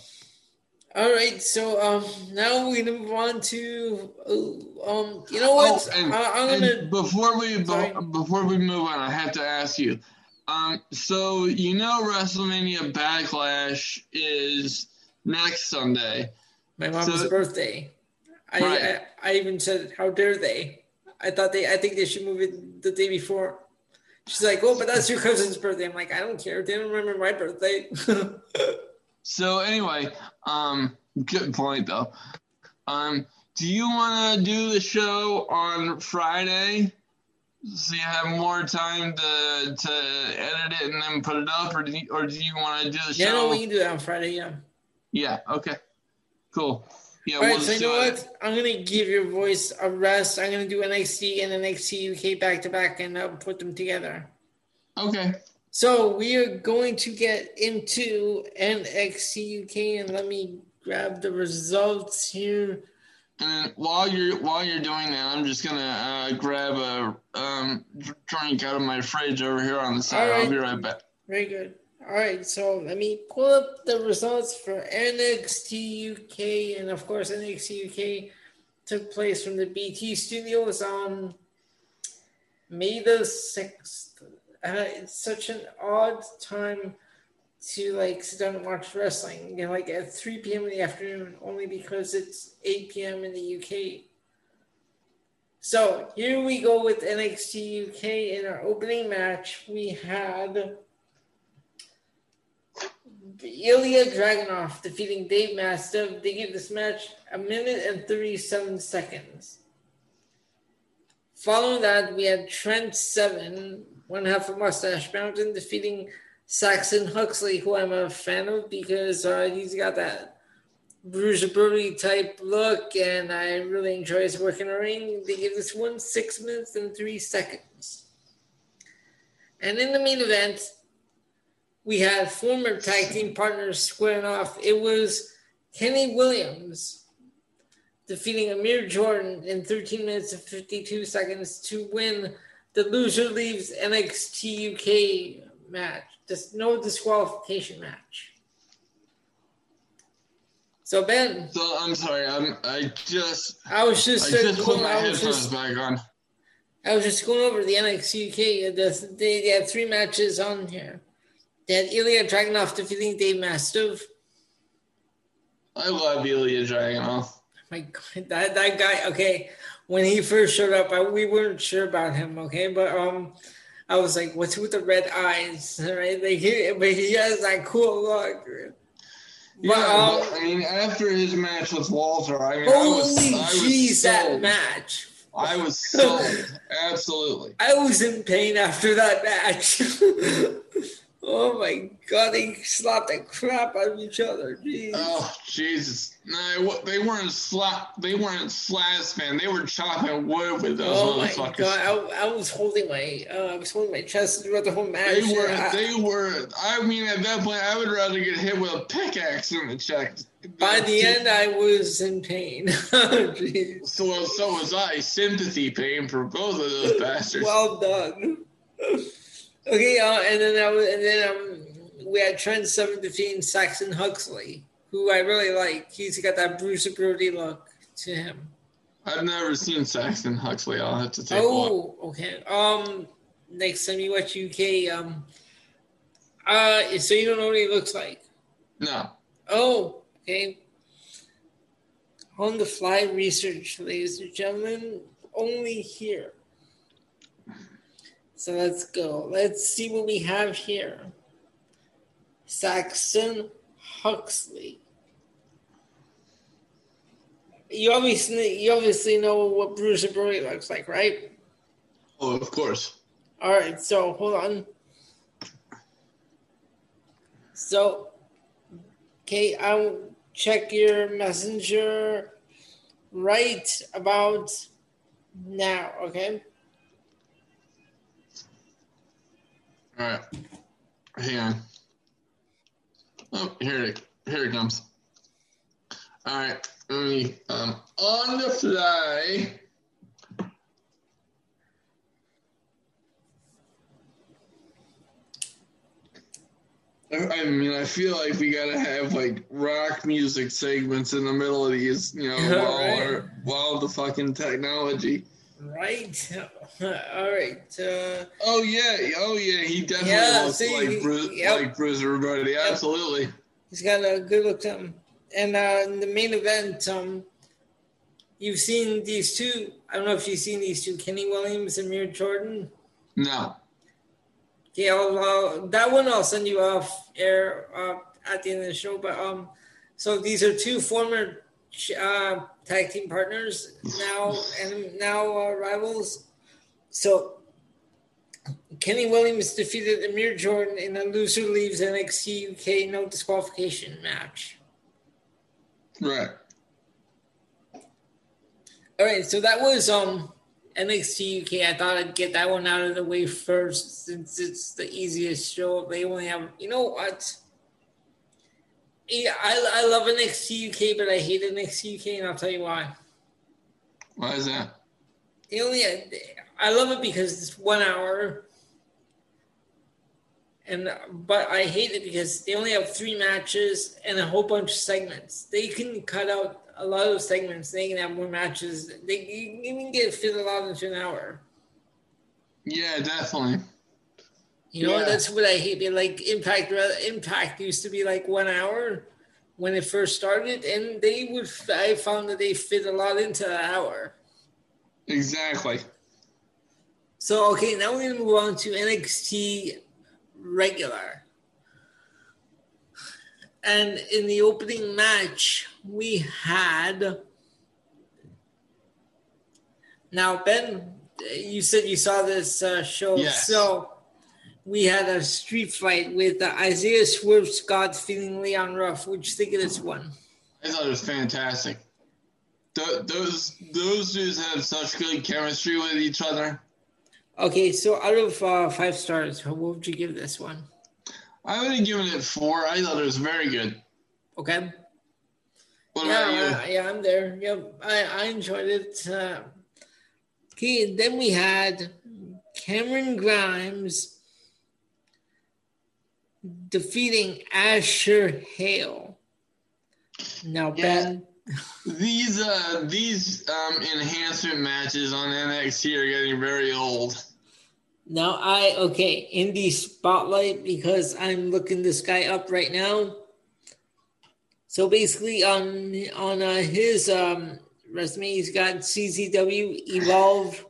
All right, so um, now gonna move on to uh, um, you know what? Oh, and, I, I'm and gonna before we Sorry. before we move on, I have to ask you. Um, so you know WrestleMania Backlash is next Sunday. My mom's so- birthday. I, Right. I I even said, how dare they? I thought they I think they should move it the day before. She's like, oh, but that's your cousin's birthday. I'm like, I don't care. They don't remember my birthday. So anyway, um, good point though. Um, do you want to do the show on Friday? So you have more time to to edit it and then put it up, or do you, or do you want to do the show? yeah, no, we can do that on Friday. Yeah. Yeah. Okay. Cool. Yeah. All we'll right, so you know it. what? I'm gonna give your voice a rest. I'm gonna do NXT and NXT UK back to back and uh, put them together. Okay. So we are going to get into NXT UK, and let me grab the results here. And then while you're while you're doing that, I'm just gonna uh, grab a um, drink out of my fridge over here on the side. Right. I'll be right back. Very good. All right, so let me pull up the results for NXT UK, and of course, NXT UK took place from the BT studios on May the sixth. Uh, it's such an odd time to like sit down and watch wrestling, you know, like at three p.m. in the afternoon, only because it's eight p.m. in the UK. So here we go with NXT UK in our opening match. We had Ilya Dragunov defeating Dave Mastiff. They gave this match a minute and 37 seconds. Following that, we had Trent Seven, one half of Mustache Mountain, defeating Saxon Huxley, who I'm a fan of because uh, he's got that Bruiser Brody type look, and I really enjoy his work in the ring. They gave this one six minutes and three seconds. And in the main event, we had former tag team partners squaring off. It was Kenny Williams defeating Amir Jordan in 13 minutes and 52 seconds to win the loser leaves NXT UK match. Just no disqualification match. So Ben, So I'm sorry. I'm I just I was I just, uh, just put my I was headphones just back on. I was just going over the NXT UK. The, they, they had three matches on here. Had Ilya Dragunov defeating Dave Mastiff. I love Ilya Dragunov. My God, that that guy. Okay, when he first showed up, I, we weren't sure about him. Okay, but um, I was like, "What's with the red eyes?" Right? Like he, but he has that cool look. But Yeah, um, but, I mean, after his match with Walter, I mean, I was, holy I was jeez, that match! I was sold. Absolutely. I was in pain after that match. oh my god, they slapped the crap out of each other. Jeez. Oh Jesus! No, they weren't slap. They weren't slash man. They were chopping wood with those Oh my god, I, I was holding my uh, I was holding my chest throughout the whole match. They were. I- They were. I mean, at that point, I would rather get hit with a pickaxe in the chest. by the end, I was in pain. So, so was I. Sympathy pain for both of those bastards. Well done. Okay, uh, and then I was, and then um, we had Trent Seven defeating Saxon Huxley, who I really like. He's got that Bruce Brody look to him. I've never seen Saxon Huxley. I'll have to take oh, okay. Um, next time you watch UK, um, uh, so you don't know what he looks like? No. Oh, okay. On the fly research, ladies and gentlemen, only here. So let's go. Let's see what we have here. Saxon Huxley. You obviously you obviously know what Bruce Brody looks like, right? Oh, of course. All right, so hold on. So, okay, I'll check your messenger right about now, okay? All right. Hang on. Oh, here it here it comes. All right. Let me um on the fly. I mean, I feel like we gotta have like rock music segments in the middle of these, you know, while right. while the fucking technology. Right. All right. Uh, oh yeah. Oh yeah. He definitely yeah, looks see, like Bruce, yep. like Bruce Brody. Yep. Absolutely. He's got a good look to him. And uh, in the main event, um, you've seen these two. I don't know if you've seen these two, Kenny Williams and Amir Jordan. No. Yeah, uh, that one I'll send you off air uh, at the end of the show. But um, so these are two former uh, tag team partners now and now uh, rivals. So Kenny Williams defeated Amir Jordan in a loser leaves NXT UK no disqualification match. Right. All right, so that was um NXT UK. I thought I'd get that one out of the way first since it's the easiest show. They only have, you know what? Yeah, I, I love NXT UK, but I hate NXT UK, and I'll tell you why. Why is that? They only, I love it because it's one hour, and but I hate it because they only have three matches and a whole bunch of segments. They can cut out a lot of segments. They can have more matches. They you even get fit a lot into an hour. Yeah, definitely. You know, yeah. that's what I hate. Like Impact, Impact used to be like one hour when it first started, and they would. I found that they fit a lot into an hour. Exactly. So okay, now we're gonna move on to NXT regular. And in the opening match, we had. Now, Ben, you said you saw this uh, show. Yes. So we had a street fight with uh, Isaiah Swerve Scott feeling Leon Ruff. What'd you think of this one? I thought it was fantastic. Th- those those dudes have such good chemistry with each other. Okay, so out of uh, five stars, what would you give this one? I would have given it four. I thought it was very good. Okay. What yeah, about you? yeah, I'm there. Yep, I, I enjoyed it. Uh, okay, then we had Cameron Grimes defeating Asher Hale. Now, yeah. Ben. These uh these um enhancement matches on NXT are getting very old. Now I okay in the spotlight because I'm looking this guy up right now. So basically, on on uh, his um, resume, he's got CZW, Evolve,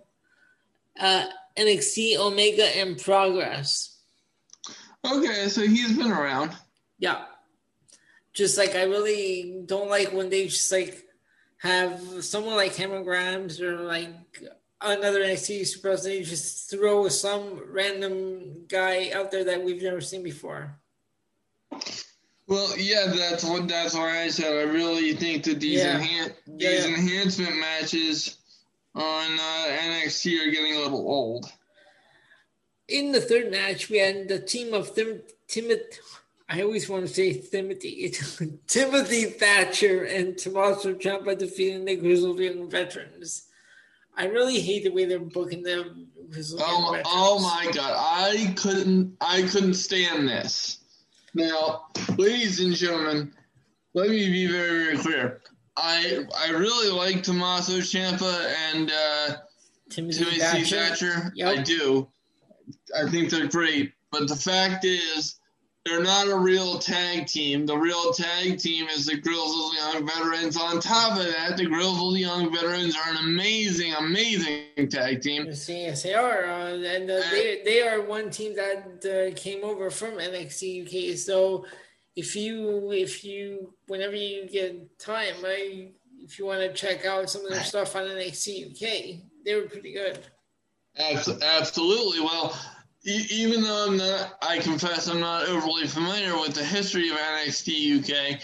uh, NXT, Omega, and Progress. Okay, so he's been around. Yeah, just like I really don't like when they just like have someone like Cameron Grimes or like another NXT superstar, they just throw some random guy out there that we've never seen before. Well, yeah, that's what that's why I said I really think that these yeah. enhan- these yeah. enhancement matches on uh, NXT are getting a little old. In the third match, we had the team of Tim- Timothy. I always want to say Timothy. Timothy Thatcher and Tommaso Ciampa defeating the Grizzled Young Veterans. I really hate the way they're booking them. Oh, oh my god, I couldn't, I couldn't stand this. Now, ladies and gentlemen, let me be very, very clear. I I really like Tommaso Ciampa and uh, Timothy, Timothy Thatcher. Thatcher. Yep. I do. I think they're great. But the fact is, they're not a real tag team. The real tag team is the Grizzled Young Veterans. On top of that, the Grizzled Young Veterans are an amazing, amazing tag team. Yes, yes they are. Uh, and uh, they, they are one team that uh, came over from NXT UK. So if you, if you, whenever you get time, I, if you want to check out some of their stuff on NXT UK, they were pretty good. Absolutely. Well, even though I'm not, I confess I'm not overly familiar with the history of NXT UK.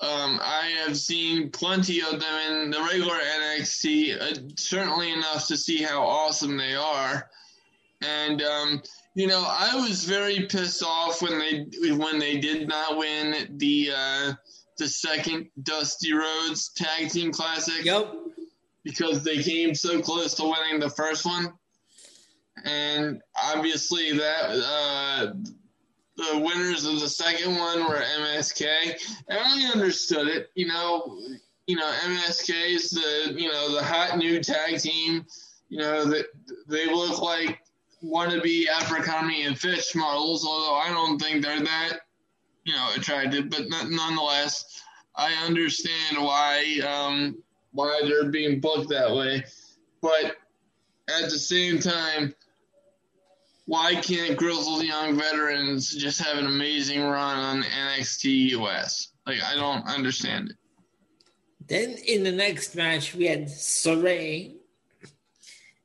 Um, I have seen plenty of them in the regular NXT, uh, certainly enough to see how awesome they are. And um, you know, I was very pissed off when they when they did not win the uh, the second Dusty Rhodes Tag Team Classic. Yep. Because they came so close to winning the first one and obviously that uh, the winners of the second one were MSK, and I understood it. You know, you know MSK is the you know the hot new tag team. You know that they look like wannabe Abercrombie and Fitch models, although I don't think they're that you know attractive. But nonetheless, I understand why um, why they're being booked that way. But at the same time, why can't Grizzled Young Veterans just have an amazing run on NXT US? Like, I don't understand it. Then in the next match, we had Sarray.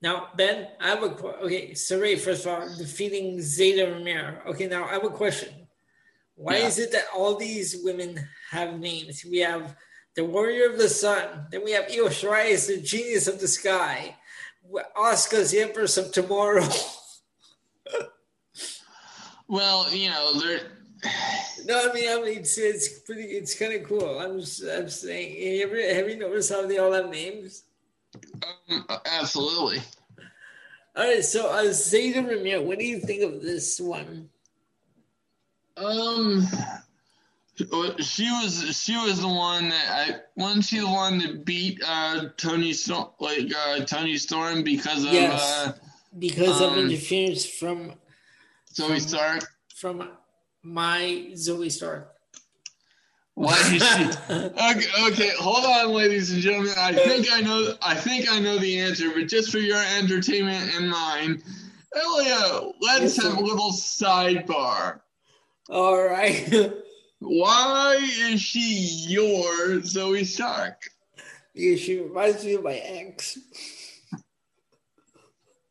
Now, Ben, I have a okay. Sarray, first of all, defeating Zayda Ramier. Okay, now I have a question. Why yeah. is it that all these women have names? We have the Warrior of the Sun. Then we have Io Shirai the Genius of the Sky. Asuka's the Empress of Tomorrow. Well, you know, they're. No, I mean, I mean, it's it's pretty, it's kind of cool. I'm just, I'm saying, have you, have you noticed how they all have names? Um, absolutely. All right, so uh, Zayda Ramier, what do you think of this one? Um, she was she was the one that I wasn't she the one that beat uh Toni Storm like uh Toni Storm because of yes, uh, because um, of interference from Zoey Stark? From my Zoey Stark. Why did she? okay, okay, hold on, ladies and gentlemen. I think I know. I think I know the answer, but just for your entertainment and mine, Elliot, let's yes, have a little sidebar. All right. Why is she your Zoey Stark? Because she reminds me of my ex.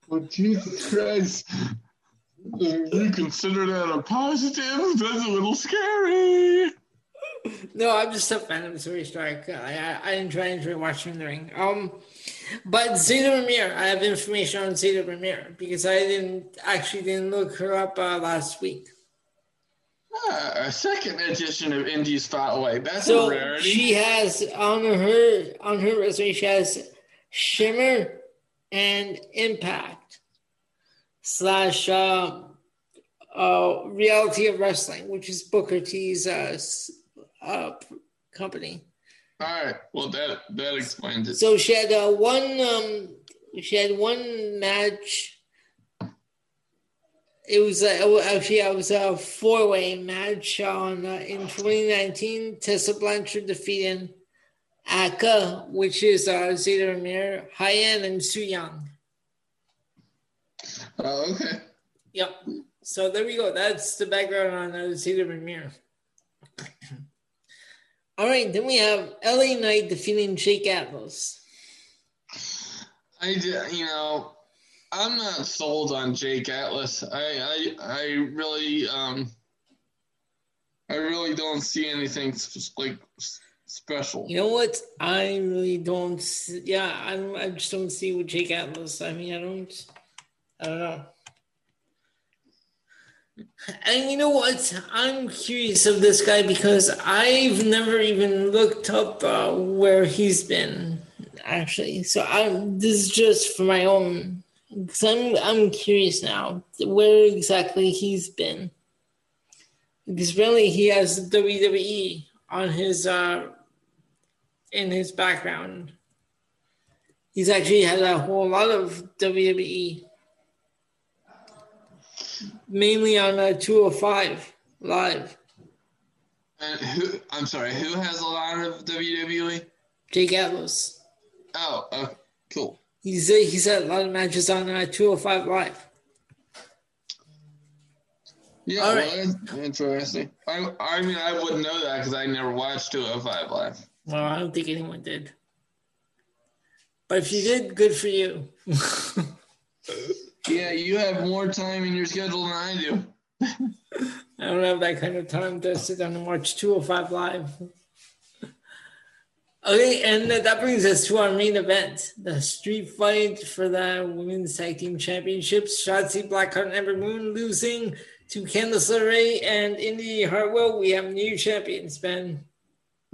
Well, Jesus Christ. You consider that a positive? That's a little scary. No, I'm just a fan of Zoey Stark. I, I, I enjoy, enjoy watching the ring. Um, but Zayda Ramier, I have information on Zayda Ramier because I didn't actually didn't look her up uh, last week. Uh, a second edition of Indie Spotlight. That's so a rarity. She has on her on her resume. She has Shimmer and Impact slash uh, uh, Reality of Wrestling, which is Booker T's uh, uh, company. All right. Well, that that explains it. So she had uh, one. Um, she had one match. It was uh, actually it was a four way match on uh, in 2019. Tessa Blanchard defeating Aka, which is uh, Ramier, Hyan, and Su Yung. Oh, okay. Yep. So there we go. That's the background on Zayda Ramier. All right, then we have LA Knight defeating Jake Atlas. I, you know, I'm not sold on Jake Atlas. I, I, I really, um, I really don't see anything like special. You know what? I really don't. See, yeah, I, I just don't see with Jake Atlas. I mean, I don't. I don't know. And you know what? I'm curious of this guy because I've never even looked up uh, where he's been. actually. So I'm this is just for my own. Cause I'm I'm curious now where exactly he's been. Because really he has WWE on his uh in his background. He's actually had a whole lot of WWE, mainly on uh, 205 live. And who? I'm sorry. Who has a lot of WWE? Jake Atlas. Oh, uh, cool. He's uh, he's had a lot of matches on uh, 205 live. Yeah, All right. well, interesting. I, I mean, I wouldn't know that because I never watched 205 live. Well, I don't think anyone did. But if you did, good for you. yeah, you have more time in your schedule than I do. I don't have that kind of time to sit down and watch 205 live. Okay, and that brings us to our main event the street fight for the Women's Tag Team Championships. Shotzi Blackheart and Ember Moon losing to Candice LeRae and Indi Hartwell. We have new champions, Ben.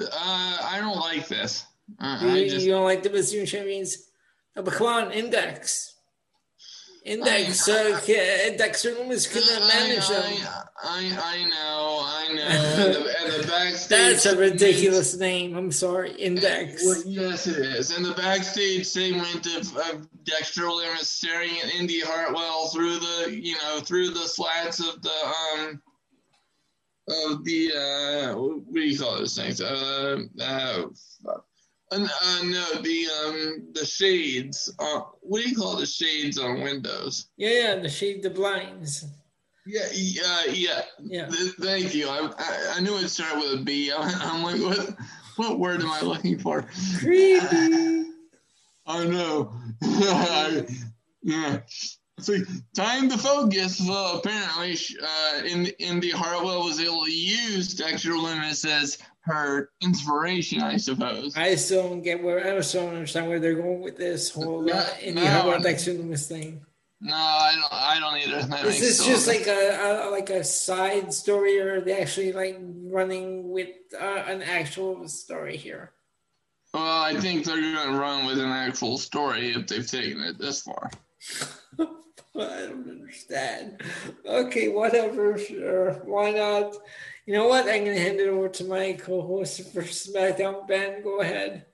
Uh, I don't like this. Uh, you, just, you, don't like the Brazilian champions? Oh, but come on, Index. Index, I, I, uh, Dexter Lumis couldn't manage them. I, I, know, I know. and, the, and the backstage. That's a ridiculous name. I'm sorry, Index. Well, yes, it is. And the backstage segment of, of Dexter Lumis staring at Indi Hartwell through the, you know, through the slats of the um of the uh, what do you call those things? Uh, uh, uh, no, the um, the shades. Uh, what do you call the shades on windows? Yeah, yeah, the shade, the blinds. Yeah, yeah, yeah. yeah. thank you. I, I, I knew it started with a B. I, I'm like, what what word am I looking for? Creepy. I know. yeah. So time to focus. Well, apparently, uh, in the Hartwell was able to use Dexter Lumis as her inspiration, I suppose. I still don't get where I still don't understand where they're going with this whole uh, no, Hartwell Dexter Lumis thing. No, I don't. I don't either. That Is this just like a, a, like a side story, or are they actually like running with uh, an actual story here? Well, I think they're going to run with an actual story if they've taken it this far. I don't understand. Okay, whatever. Sure, why not? You know what? I'm going to hand it over to my co-host for SmackDown. Ben, go ahead.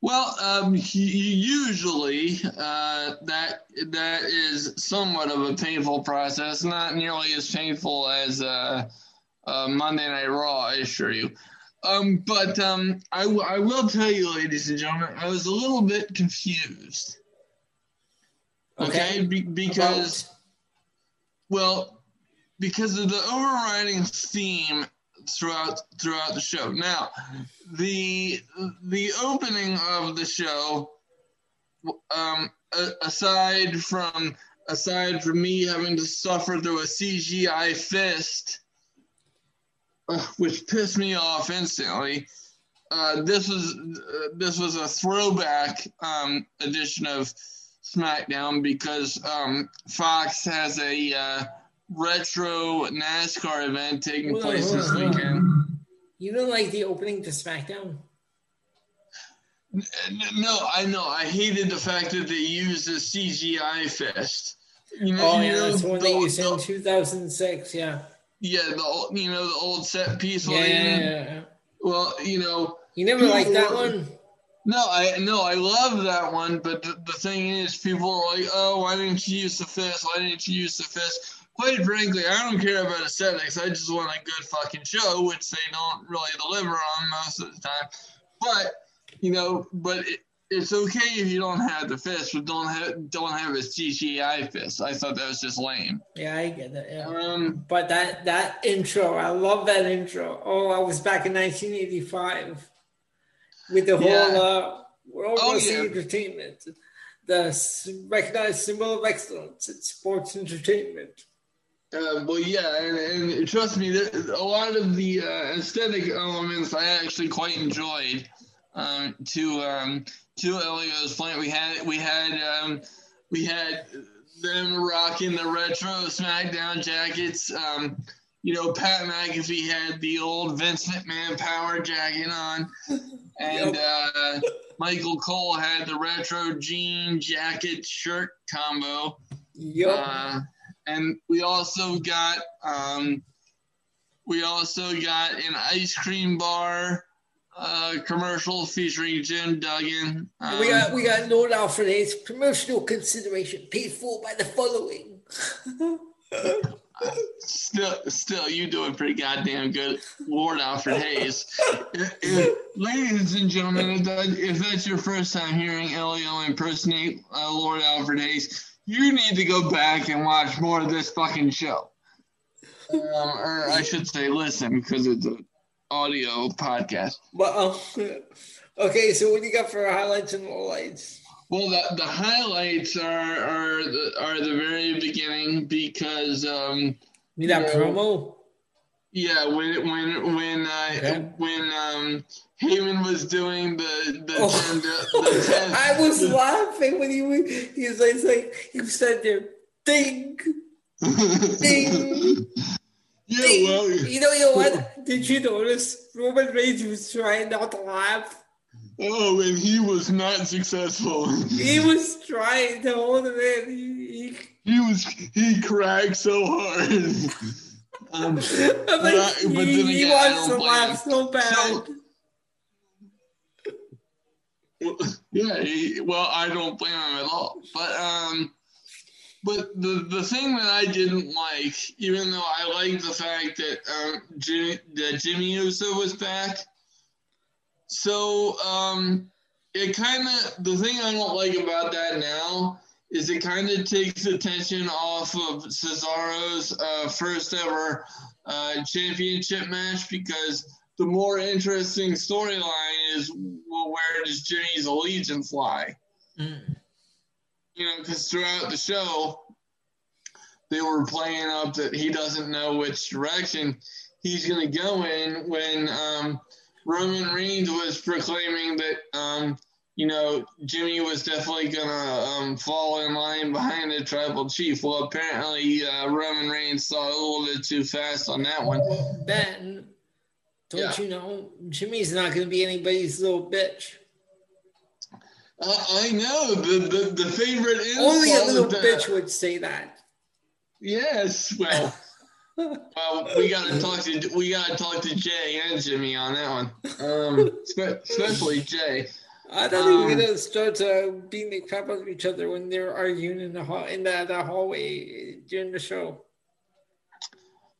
Well, um, usually uh, that that is somewhat of a painful process, not nearly as painful as uh, uh, Monday Night Raw, I assure you. Um, but um, I, w- I will tell you, ladies and gentlemen, I was a little bit confused. Okay, okay? Be- because, About? well, because of the overriding theme throughout throughout the show. Now, the the opening of the show, um, aside from aside from me having to suffer through a CGI fist, uh, which pissed me off instantly. Uh, this was uh, this was a throwback um, edition of SmackDown because um, Fox has a uh, retro NASCAR event taking place this weekend. You don't like the opening to SmackDown? No, I know. I hated the fact that they used a CGI fist. You know, oh, yeah, know, that's one they used in 2006, yeah. Yeah, the old, you know, the old set piece. Yeah, yeah, yeah, Well, you know. You never liked that one? No, I no, I love that one, but the, the thing is, people are like, "Oh, why didn't you use the fist? Why didn't you use the fist?" Quite frankly, I don't care about aesthetics. I just want a good fucking show, which they don't really deliver on most of the time. But you know, but it, it's okay if you don't have the fist, but don't have don't have a CGI fist. I thought that was just lame. Yeah, I get that. Yeah. Um, but that that intro, I love that intro. Oh, I was back in 1985 with the yeah. whole uh, World oh, yeah. Entertainment, the recognized symbol of excellence in sports entertainment. Uh, well, yeah, and, and trust me, a lot of the uh, aesthetic elements I actually quite enjoyed. Um, to um, to Elio's point, we had we had um, we had them rocking the retro SmackDown jackets. Um, you know, Pat McAfee had the old Vince McMahon power jacket on, and uh, Michael Cole had the retro jean jacket shirt combo. Yep. Uh, and we also got um, we also got an ice cream bar uh, commercial featuring Jim Duggan. Um, we got we got Lord Alfred Hayes promotional consideration paid for by the following. still, still, you doing pretty goddamn good, Lord Alfred Hayes. If- if- ladies and gentlemen, if, that, if that's your first time hearing Elio impersonate uh, Lord Alfred Hayes, you need to go back and watch more of this fucking show. Um, or I should say, listen, because it's an audio podcast. um, okay, so what do you got for highlights and lowlights? Well, the, the highlights are are the, are the very beginning because um, You got Yeah. promo. Yeah, when when when uh, Okay. when um Heyman was doing the the, Oh. the, ten I was laughing when he was, he was like, like he said there, ding, ding, yeah, ding. well, You know, you know what? Did you notice Roman Reigns was trying not to laugh? oh, and he was not successful. He was trying to hold it in. He, He was he cracked so hard. Um, he, But like, I- but he, then he again, wants to laugh so bad. So- yeah, he, well, I don't blame him at all. But um, but the the thing that I didn't like, even though I liked the fact that um Jimmy, that Jimmy Uso was back, so um, it kind of the thing I don't like about that now is it kind of takes attention off of Cesaro's uh, first ever uh, championship match because the more interesting storyline is well, where does Jimmy's allegiance lie? Mm. You know, because throughout the show, they were playing up that he doesn't know which direction he's going to go in when um, Roman Reigns was proclaiming that, um, you know, Jimmy was definitely to um, fall in line behind the tribal chief. Well, apparently, uh, Roman Reigns saw a little bit too fast on that one. Ben, don't Yeah. you know Jimmy's not to be anybody's little bitch? Uh, I know the the, the favorite Only a little bitch would say that. Yes, well, well, we gotta talk to we gotta talk to Jey and Jimmy on that one. Um, spe- especially Jey. I thought they were Um, gonna start uh, beating the crap out of each other when they're arguing in the hall in the, the hallway during the show.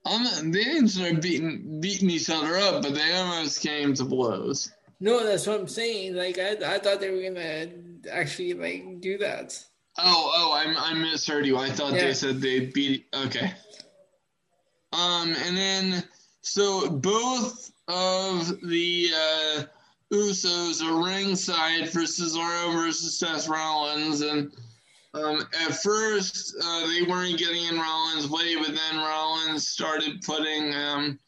Um, they didn't start beating beating each other up, but they almost came to blows. No, that's what I'm saying. Like I, I thought they were gonna actually like do that. Oh, oh, I, I misheard you. I thought Yeah. they said they beat. Okay. Um, and then so both of the uh, Usos are ringside for Cesaro versus Seth Rollins, and um, at first uh, they weren't getting in Rollins' way, but then Rollins started putting um,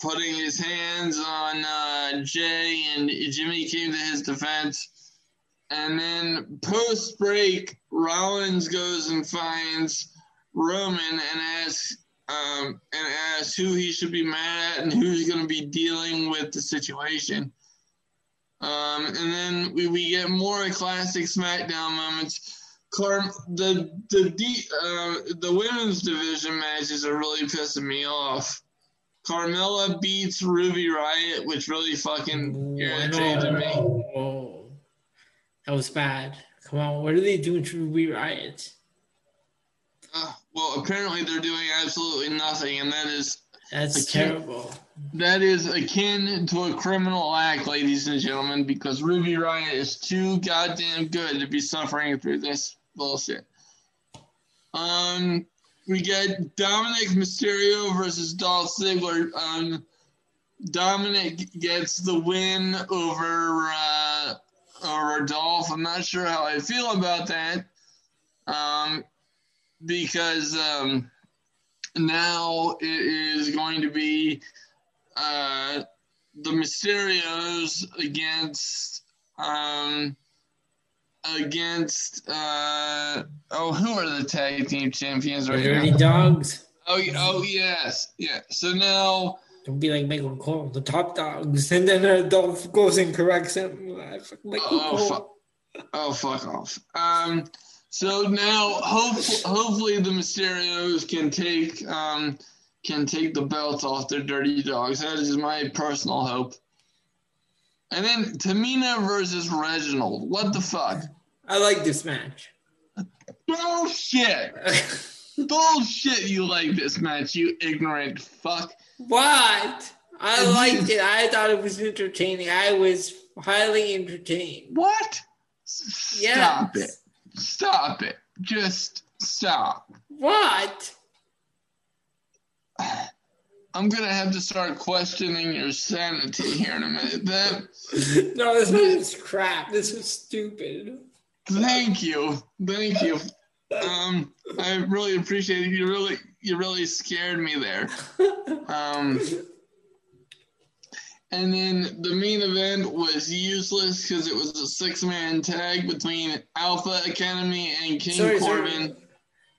putting his hands on uh, Jey, and Jimmy came to his defense. And then post break, Rollins goes and finds Roman and asks um, and asks who he should be mad at and who's going to be dealing with the situation. Um, and then we, we get more classic SmackDown moments. Car- the the D, uh, the women's division matches are really pissing me off. Carmella beats Ruby Riott, which really fucking irritated me. That was bad. Come on, what are they doing to Ruby Riott? Uh, well, apparently they're doing absolutely nothing, and that is That's I terrible. that is akin to a criminal act, ladies and gentlemen, because Ruby Riott is too goddamn good to be suffering through this bullshit. Um, we get Dominik Mysterio versus Dolph Ziggler. Um, Dominik gets the win over uh, over Dolph. I'm not sure how I feel about that. Um, because um, now it is going to be uh, the Mysterios against um, against uh, oh who are the tag team champions The right Dirty now? Dogs. Oh, oh yes, yeah. So now. Don't be like Michael Cole, the top dogs, and then Adolf goes and corrects him. Michael oh, Cole. Fu- oh, fuck off. Um, so now, hopefully, hopefully the Mysterios can take um, can take the belts off their dirty dogs. That is my personal hope. And then Tamina versus Reginald. What the fuck? I like this match. Bullshit. Bullshit. You like this match, you ignorant fuck. What? I liked it. I thought it was entertaining. I was highly entertained. What? Stop yes. it. Stop it. Just stop. What? I'm gonna have to start questioning your sanity here in a minute. That no, this is crap. This is stupid. Thank you, thank you. Um, I really appreciate it. You really, you really scared me there. Um, and then the main event was useless because it was a six-man tag between Alpha Academy and King sorry, Corbin. Sorry.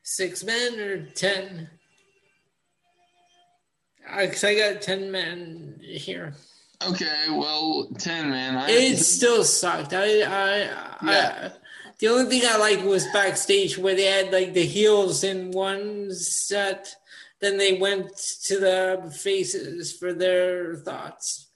Six men or ten? Because I got 10 men here. Okay, well, 10 men. I, it still sucked. I, I, yeah. I, the only thing I liked was backstage where they had like the heels in one set, then they went to the faces for their thoughts.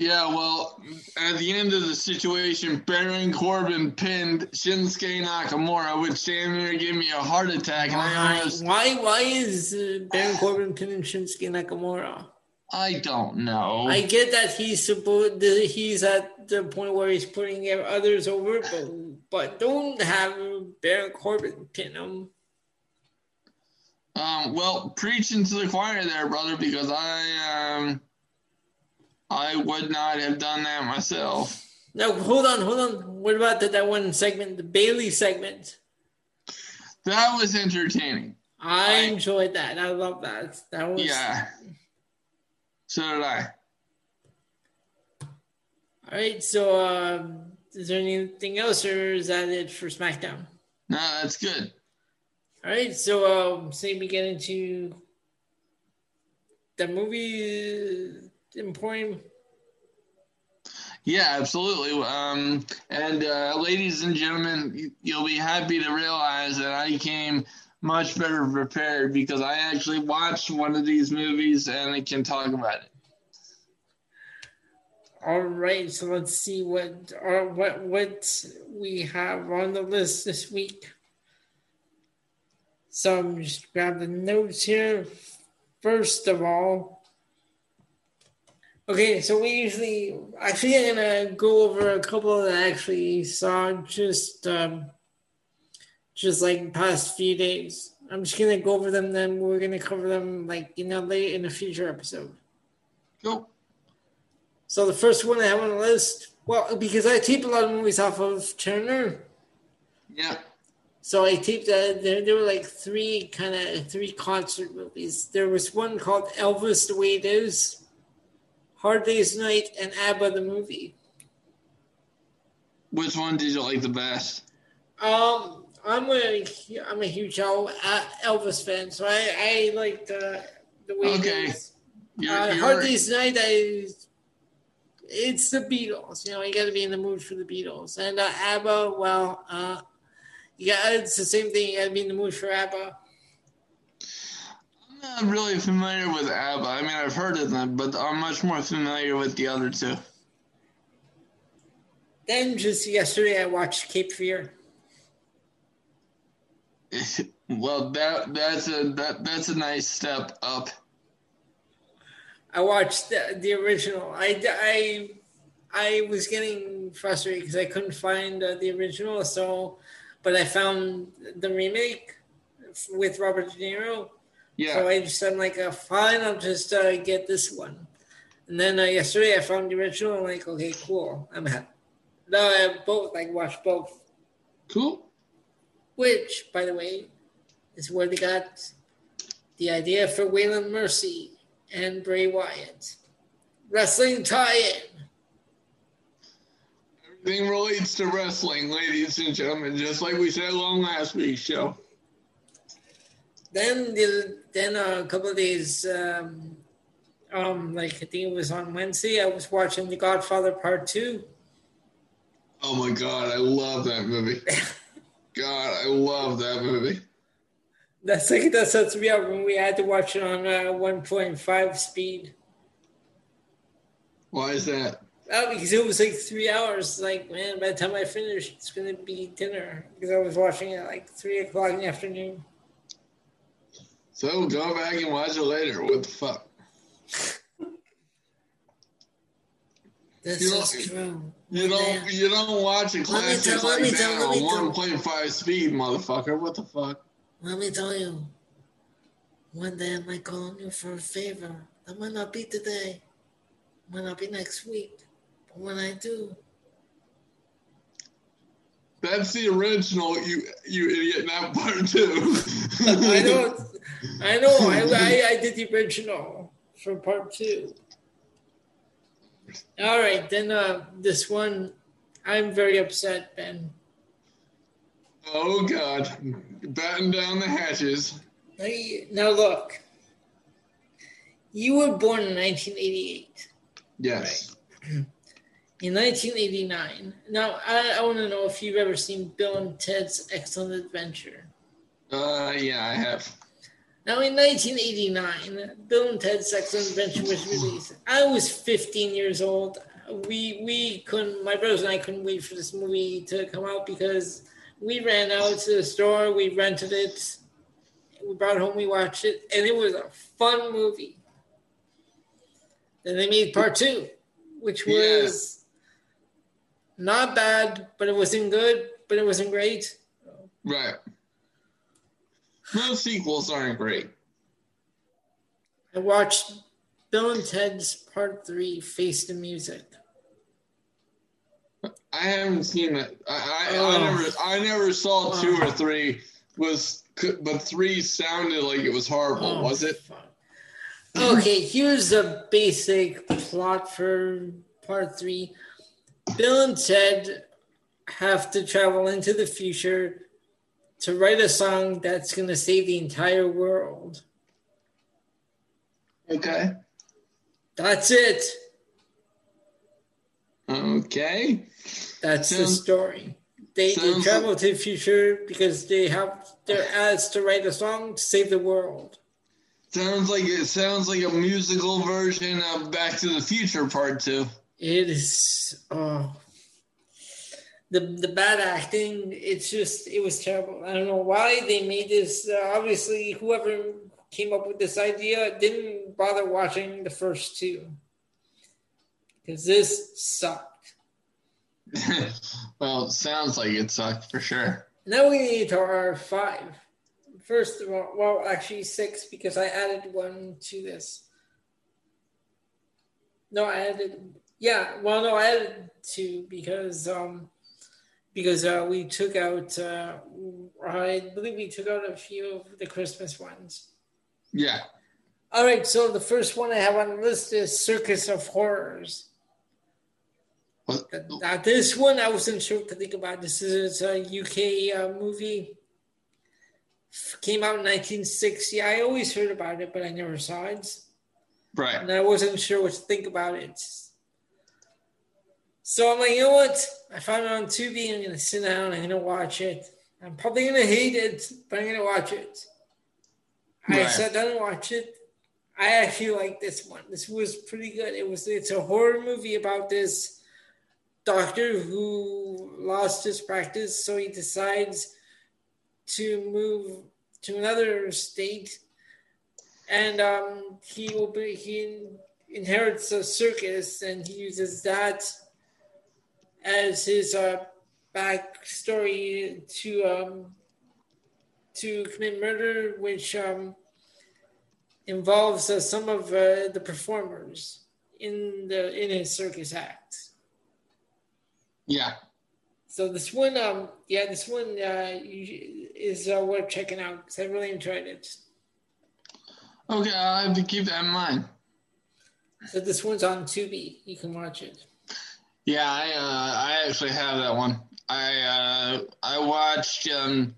Yeah, well, at the end of the situation, Baron Corbin pinned Shinsuke Nakamura, which damn near gave me a heart attack. Why? why? Why is uh, Baron Corbin pinning Shinsuke Nakamura? I don't know. I get that he's supposed he's at the point where he's putting others over, but but don't have Baron Corbin pin him. Um, well, preaching to the choir there, brother, because I um I would not have done that myself. No, hold on, hold on. What about the, that one segment, the Bayley segment? That was entertaining. I, I enjoyed that. I love that. That was yeah. So did I. All right. So, uh, is there anything else, or is that it for SmackDown? No, that's good. All right. So, um, say we get into the movie Emporium? Yeah, absolutely. Um, and uh, ladies and gentlemen, you'll be happy to realize that I came much better prepared because I actually watched one of these movies and I can talk about it. All right, so let's see what uh, what what we have on the list this week. So I'm just grab the notes here. First of all, Okay, so we usually actually I'm gonna go over a couple that I actually saw just um, just like past few days. I'm just gonna go over them. Then we're gonna cover them like you know late in a future episode. Cool. So the first one I have on the list, well, because I tape a lot of movies off of Turner. Yeah. So I taped uh, there. There were like three kind of three concert movies. There was one called Elvis the Way It Is Hard Day's Night, and ABBA the movie. Which one did you like the best? Um, I'm a I'm a huge Elvis fan, so I I like the the way okay. You're, uh, you're... Hard Day's Night, I it's the Beatles. You know, you got to be in the mood for the Beatles. And uh, ABBA, well, uh, yeah, it's the same thing. You got to be in the mood for ABBA not really familiar with ABBA. I mean, I've heard of them, but I'm much more familiar with the other two. Then just yesterday, I watched Cape Fear. well, that that's a that that's a nice step up. I watched the, the original. I, I I was getting frustrated because I couldn't find uh, the original. So, but I found the remake with Robert De Niro yeah. So I just I'm like, uh, fine, I'll just uh, get this one. And then uh, yesterday I found the original. I'm like, okay, cool. I'm happy. No, I have both. I watched both. Cool. Which, by the way, is where they got the idea for Waylon Mercy and Bray Wyatt. Wrestling tie-in. Everything relates to wrestling, ladies and gentlemen, just like we said on last week's show. Then the, then a couple of days, um, um, like I think it was on Wednesday, I was watching The Godfather Part Two. Oh my god, I love that movie. god, I love that movie. That's like that sets me up when we had to watch it on uh, one point five speed. Why is that? Oh, because it was like three hours. Like, man, by the time I finish, it's gonna be dinner because I was watching it like three o'clock in the afternoon. So go back and watch it later. What the fuck? This You is don't- true. You don't you don't watch a classic tell- like that on one point five speed, motherfucker. What the fuck? Let me tell you, one day I might call on you for a favor. That might not be today, might not be next week, but when I do, That's the original, you you idiot, not part two. I know, I know, I, I, I did the original for part two. All right, then uh, this one, I'm very upset, Ben. Oh god. Batten down the hatches. Now, look, you were born in 1988. Yes. In 1989. Now, I, I want to know if you've ever seen Bill and Ted's Excellent Adventure. Uh yeah, I have. Now, in 1989, Bill and Ted's Excellent Adventure was released. I was 15 years old. We we couldn't. My brothers and I couldn't wait for this movie to come out because we ran out to the store. We rented it. We brought it home. We watched it, and it was a fun movie. Then they made part two, which Yeah. was not bad, but it wasn't good, but it wasn't great. Right. Most sequels aren't great. I watched Bill and Ted's Part Three: Face the Music. I haven't seen it. I I, Oh. I never I never saw oh. two or three. Was but three sounded like it was horrible. Oh, was it? fuck. Okay, here's a basic plot for part three. Bill and Ted have to travel into the future to write a song that's going to save the entire world. Okay. That's it. Okay. That's the story. They, they sounds- travel to the future because they have they're asked to write a song to save the world. Sounds like it sounds like a musical version of Back to the Future Part Two. It is oh the the bad acting. It's just it was terrible. I don't know why they made this. Uh, obviously, whoever came up with this idea didn't bother watching the first two because this sucked. well, sounds like it sucked for sure. Now we need to our five. First of all, well, actually six because I added one to this. No, I added. Yeah, well, no, I added two because um because uh, we took out. Uh, I believe we took out a few of the Christmas ones. Yeah. All right, so the first one I have on the list is Circus of Horrors. What? Now, this one I wasn't sure what to think about. This is a UK uh, movie. Came out in 1960. I always heard about it, but I never saw it. Right. And I wasn't sure what to think about it. So I'm like, you know what? I found it on Tubi. I'm going to sit down. I'm going to watch it. I'm probably going to hate it, but I'm going to watch it. I Right. sat down and watched it. I actually like this one. This was pretty good. It was it's a horror movie about this doctor who lost his practice, so he decides to move to another state, and um, he will be he inherits a circus, and he uses that as his uh, backstory to um, to commit murder, which um, involves uh, some of uh, the performers in the in his circus act. Yeah. So this one, um, yeah, this one uh, is uh, worth checking out because I really enjoyed it. Okay, I'll have to keep that in mind. So this one's on Tubi. You can watch it. Yeah, I uh, I actually have that one. I uh, I watched um,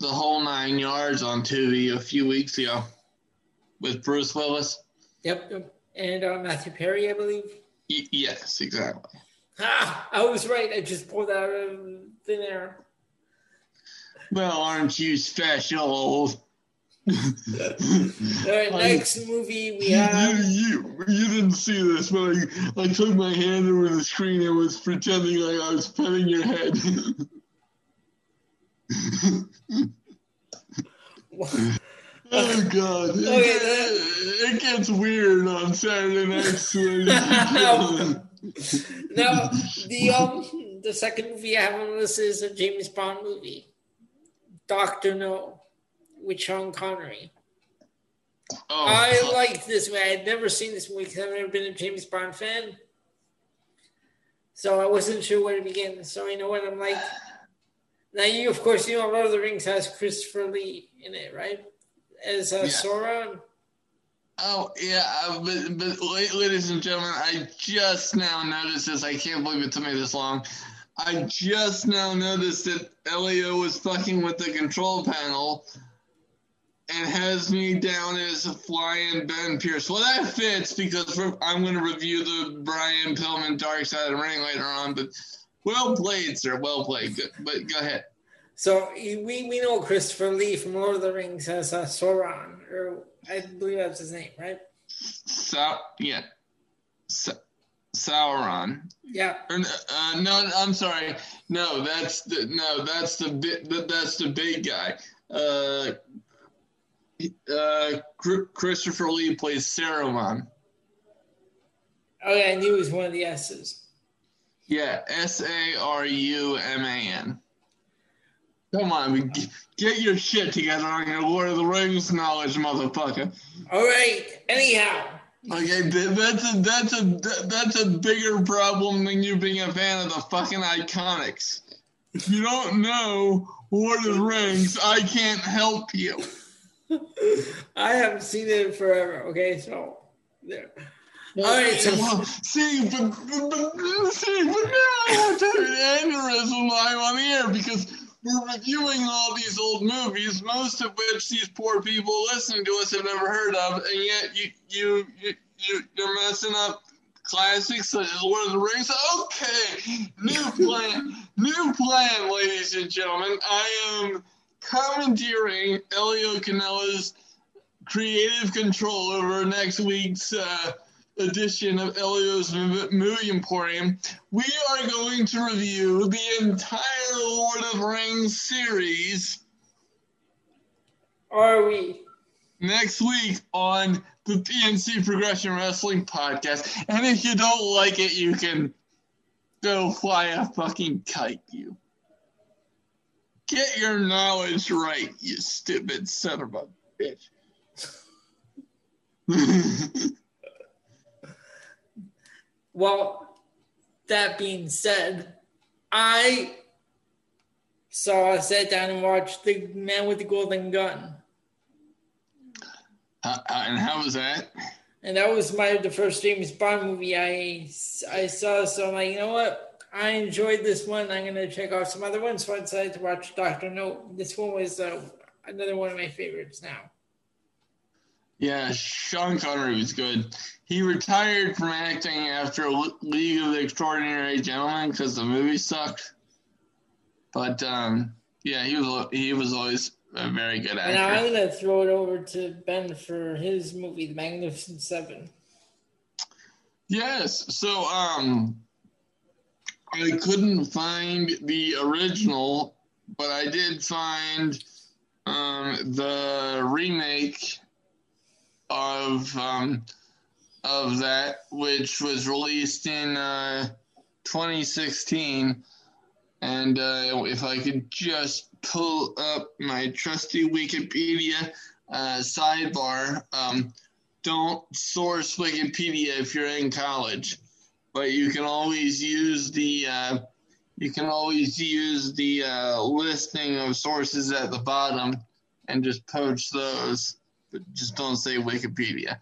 the whole nine yards on TV a few weeks ago with Bruce Willis. Yep, and uh, Matthew Perry, I believe. Y- yes, exactly. Ah, I was right. I just pulled out of thin air. Well, aren't you special? All right, next movie we have. You, you, you didn't see this, but I, I took my hand over the screen and was pretending like I was petting your head. oh God! Okay, it, it, gets weird on Saturday nights. no, the um, the second movie I have on this is a James Bond movie, Doctor No, with Sean Connery. Oh, I like this movie. I had never seen this movie because I've never been a James Bond fan. So I wasn't sure where to begin. So you know what I'm like. Now you, of course, you know Lord of the Rings has Christopher Lee in it, right? As uh, yeah. Sauron. Oh yeah, but, but ladies and gentlemen, I just now noticed this. I can't believe it took me this long. I just now noticed that Elio was fucking with the control panel and has me down as a flying Ben Pierce. Well, that fits because I'm going to review the Brian Pillman Dark Side of the Ring later on. But well played, sir. Well played. Good. But go ahead. So we, we know Christopher Lee from Lord of the Rings as uh, Sauron, or I believe that's his name, right? Sa- yeah. Sa- Sauron. Yeah. Or, uh, no, I'm sorry. No, that's the no, that's the bit. That's the big guy. Uh, uh, Christopher Lee plays Saruman. Oh yeah, I knew it was one of the S's. Yeah, S A R U M A N. Come on, get your shit together on your Lord of the Rings knowledge, motherfucker. All right. Anyhow. Okay, that's a that's a that's a bigger problem than you being a fan of the fucking IIconics. If you don't know Lord of the Rings, I can't help you. I haven't seen it forever. Okay, so there. All right, so well, see, but, but, but, see, but now I have to have an aneurysm live on the air because we're reviewing all these old movies, most of which these poor people listening to us have never heard of, and yet you you you, you you're messing up classics such as Lord of the Rings. Okay, new plan, new plan, ladies and gentlemen. I am commandeering Elio Canella's creative control over next week's uh, edition of Elio's Movie Emporium. We are going to review the entire Lord of the Rings series. Are we? Next week on the PNC Progression Wrestling Podcast. And if you don't like it, you can go fly a fucking kite, you. Get your knowledge right, you stupid son of a bitch. well, that being said, I so I sat down and watched The Man with the Golden Gun. Uh, uh, and how was that? And that was my the first James Bond movie I I saw. So I'm like, you know what? I enjoyed this one. I'm going to check out some other ones. So I decided to watch Doctor No. This one was uh, another one of my favorites now. Yeah, Sean Connery was good. He retired from acting after League of Extraordinary Gentlemen because the movie sucked. But um, yeah, he was he was always a very good actor. Now I'm gonna throw it over to Ben for his movie, The Magnificent Seven. Yes. So um, I couldn't find the original, but I did find um, the remake of um, of that, which was released in uh, 2016. And uh, if I could just pull up my trusty Wikipedia uh, sidebar, um, don't source Wikipedia if you're in college but you can always use the uh, you can always use the uh, listing of sources at the bottom and just poach those, but just don't say Wikipedia.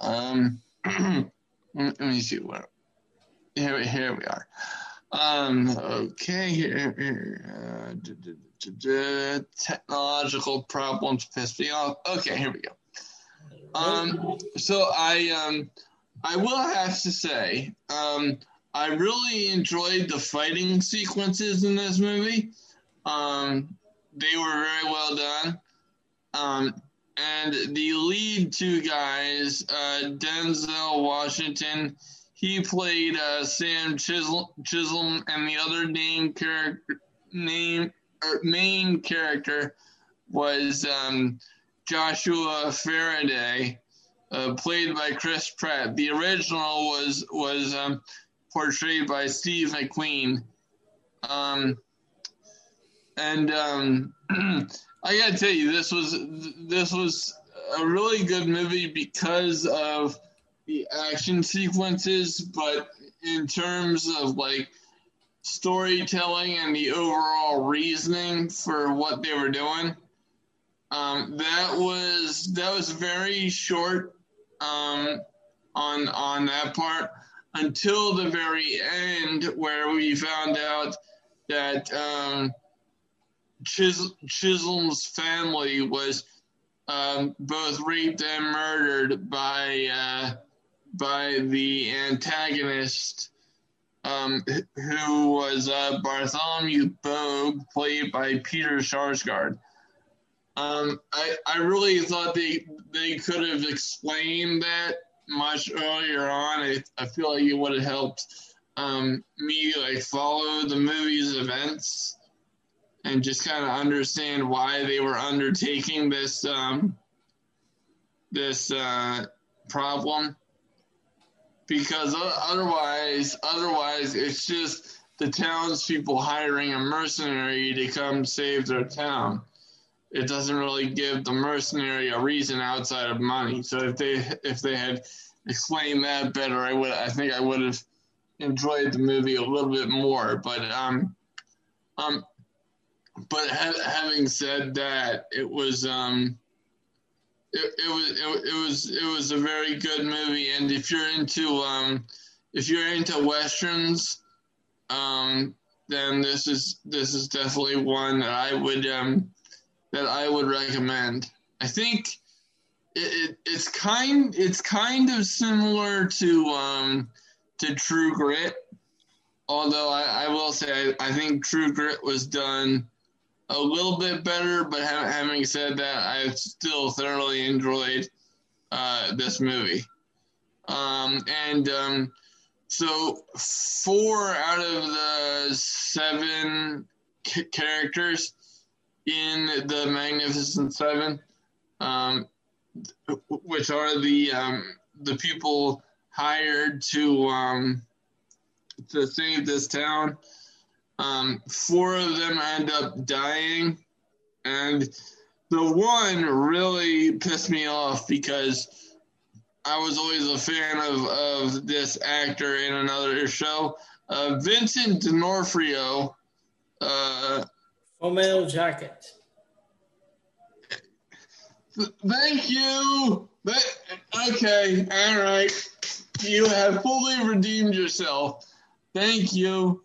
Um, let me see what here here we are. Um, okay, here, here uh, technological problems piss me off. Okay, here we go. Um, so I um, I will have to say um, I really enjoyed the fighting sequences in this movie. Um, they were very well done. Um, and the lead two guys, uh, Denzel Washington, he played uh, Sam Chisholm, Chisholm, and the other name character name or main character was um, Joshua Faraday, uh, played by Chris Pratt. The original was was um, portrayed by Steve McQueen. Um, and um, I gotta tell you, this was this was a really good movie because of the action sequences, but in terms of like storytelling and the overall reasoning for what they were doing, um, that was that was very short um, on on that part until the very end, where we found out that um, Chis- Chisholm's family was um, both raped and murdered by uh, by the antagonist, um, who was uh, Bartholomew Bogue, played by Peter Sarsgaard. Um, I, I really thought they they could have explained that much earlier on. I, I feel like it would have helped um, me like follow the movie's events and just kind of understand why they were undertaking this um, this uh, problem. Because otherwise, otherwise, it's just the townspeople hiring a mercenary to come save their town. It doesn't really give the mercenary a reason outside of money. So if they if they had explained that better, I would I think I would have enjoyed the movie a little bit more. But um, um, but ha- having said that, it was um, it, it was it, it, was it was a very good movie. And if you're into um, if you're into westerns, um, then this is this is definitely one that I would um, that I would recommend. I think it, it, it's kind it's kind of similar to um, to True Grit, although I, I will say I, I think True Grit was done a little bit better, but having said that, I still thoroughly enjoyed uh, this movie. Um, and um, so, four out of the seven c- characters in the Magnificent Seven, um, which are the um, the people hired to um, to save this town. Um, four of them end up dying, and the one really pissed me off because I was always a fan of, of this actor in another show. Uh, Vincent D'Onofrio. Uh, Full Metal Jacket. Thank you. Okay, all right. You have fully redeemed yourself. Thank you.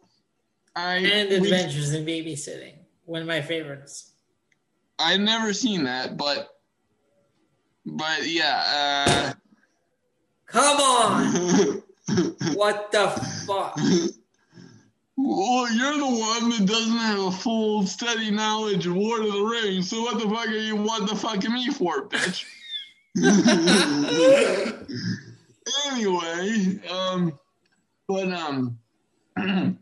I, and Adventures we, in Babysitting, one of my favorites. I've never seen that, but but yeah. Uh, Come on! what the fuck? Well, you're the one that doesn't have a full, steady knowledge of Lord of the Rings. So what the fuck are you what the fucking me for, bitch? anyway, um, but um.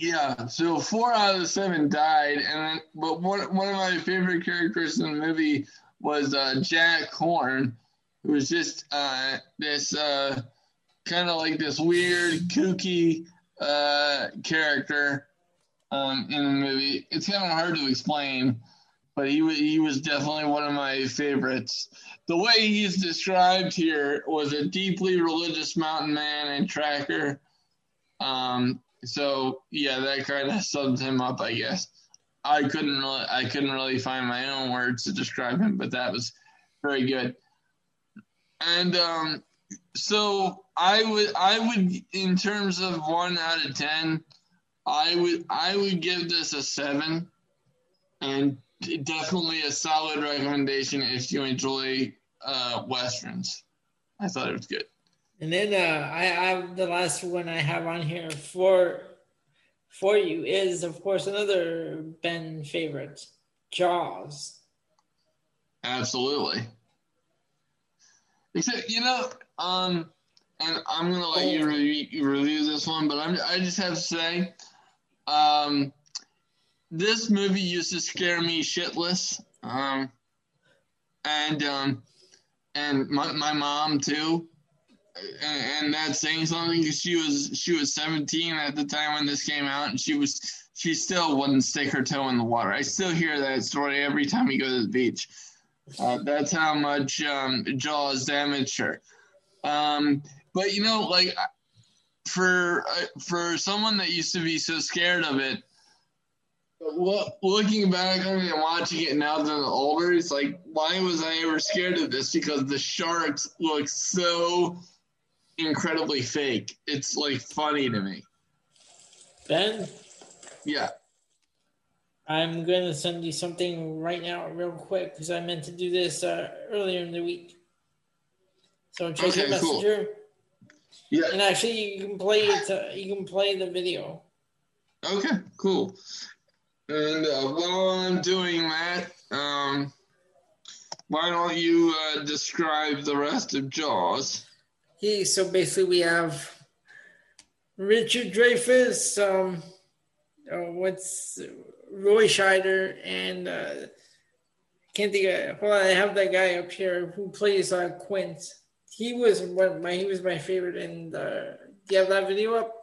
Yeah, so four out of the seven died, and then, but one one of my favorite characters in the movie was uh, Jack Horne, who was just uh, this uh, kind of like this weird, kooky uh, character um, in the movie. It's kind of hard to explain, but he he was definitely one of my favorites. The way he's described here was a deeply religious mountain man and tracker. Um, so yeah, that kind of sums him up, I guess. I couldn't really, I couldn't really find my own words to describe him, but that was very good. And um, so I would, I would, in terms of one out of ten, I would, I would give this a seven. and definitely a solid recommendation if you enjoy uh, westerns. I thought it was good. And then uh, I have the last one I have on here for for you is of course another Ben favorite, Jaws. Absolutely. Except you know, um, and I'm gonna let you review, review this one, but I'm I just have to say, um, this movie used to scare me shitless. Um, and um, and my my mom too. And, and that's saying something because she was she was 17 at the time when this came out, and she was she still wouldn't stick her toe in the water. I still hear that story every time we go to the beach. Uh, that's how much um, Jaws damaged her. Um, but you know, like for uh, for someone that used to be so scared of it, looking back on it and watching it now that I'm older, it's like, why was I ever scared of this? Because the sharks look so incredibly fake. It's like funny to me. Ben? Yeah. I'm going to send you something right now, real quick, because I meant to do this uh, earlier in the week. So check okay, your messenger. Cool. Yeah. And actually, you can play it. Uh, you can play the video. Okay, cool. And uh, while I'm doing that, um, why don't you uh, describe the rest of Jaws? He so basically we have Richard Dreyfuss, um, uh, what's Roy Scheider, and uh, can't think of. Well, I have that guy up here who plays uh, Quint. He was one my he was my favorite. And do you have that video up?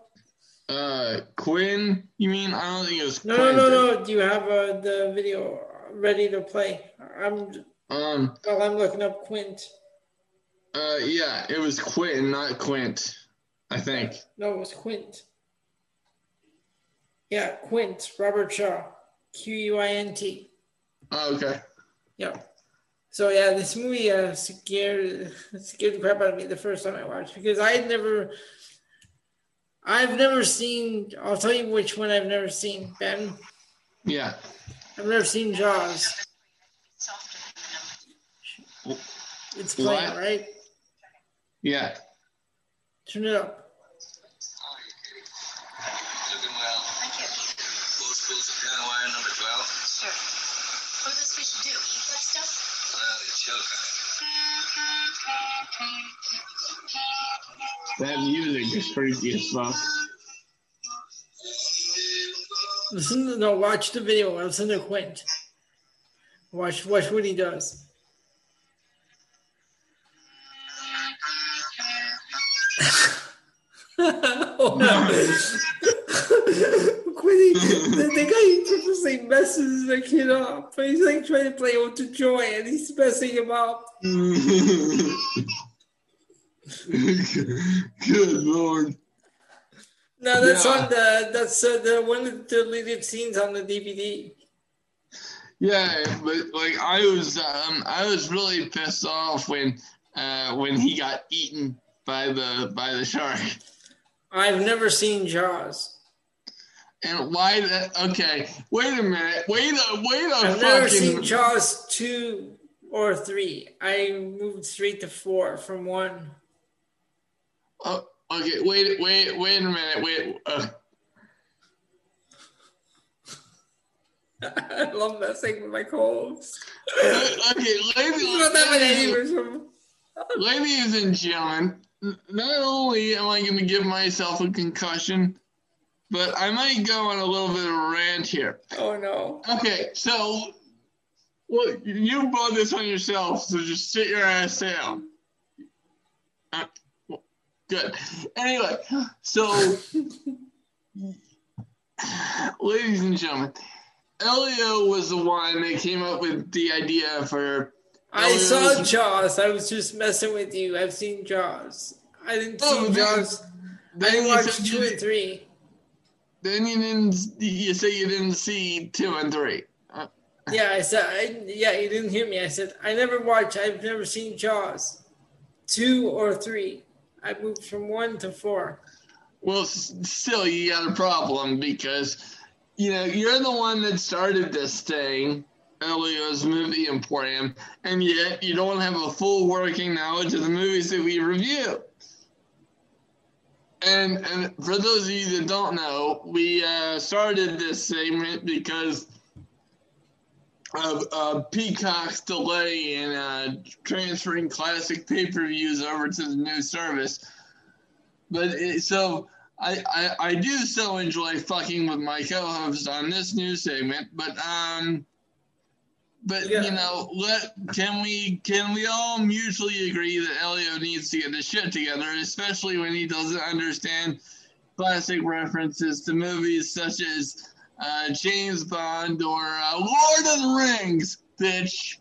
Uh, Quinn, you mean? I don't think it was. No, Quinn. no, no, no. Do you have uh, the video ready to play? I'm. Um. Well, I'm looking up Quint. Uh, yeah, it was Quinn, not Quint. I think. No, it was Quint. Yeah, Quint, Robert Shaw, Q U I N T. Oh, okay. Yeah. So yeah, this movie uh, scared scared the crap out of me the first time I watched because I had never I've never seen. I'll tell you which one I've never seen. Ben. Yeah. I've never seen Jaws. It's playing, what? right? Yeah. Turn it up. That music is crazy as fuck. Listen, to, no, watch the video. Listen to Quint. Watch, watch what he does. oh no! Quinny, the, the guy purposely messes the kid up. He's like trying to play with the joy, and he's messing him up. Good lord. No, that's yeah. on the that's uh, the one of the deleted scenes on the DVD. Yeah, but like I was, um, I was really pissed off when, uh, when he got eaten by the by the shark. I've never seen Jaws. And why that? Okay, wait a minute. Wait a wait a. I've fucking... never seen Jaws two or three. I moved straight to four from one. Oh, okay. Wait, wait, wait a minute. Wait. Uh. I love that messing with my colds. okay, ladies, ladies and gentlemen, not only am I going to give myself a concussion, but I might go on a little bit of a rant here. Oh no. Okay, so well, you brought this on yourself, so just sit your ass down. Uh, Good. Anyway, so, ladies and gentlemen, Elio was the one that came up with the idea for. I Elio saw. Jaws. I was just messing with you. I've seen Jaws. I didn't oh, see Jaws. Then I didn't watch two and three. Then you didn't. You say you didn't see two and three. Uh, yeah, I said. I, yeah, you didn't hear me. I said I never watched. I've never seen Jaws, two or three. I moved from one to four. Well, still, you got a problem because you know, you're the one that started this thing, Elio's Movie Emporium, and yet you don't have a full working knowledge of the movies that we review. And and for those of you that don't know, we uh, started this segment because of uh, Peacock's delay in uh, transferring classic pay per views over to the new service. But it, so I, I I do still enjoy fucking with my co-host on this new segment, but um, but yeah. you know, let can we can we all mutually agree that Elio needs to get his shit together, especially when he doesn't understand classic references to movies such as uh, James Bond or uh, Lord of the Rings, bitch.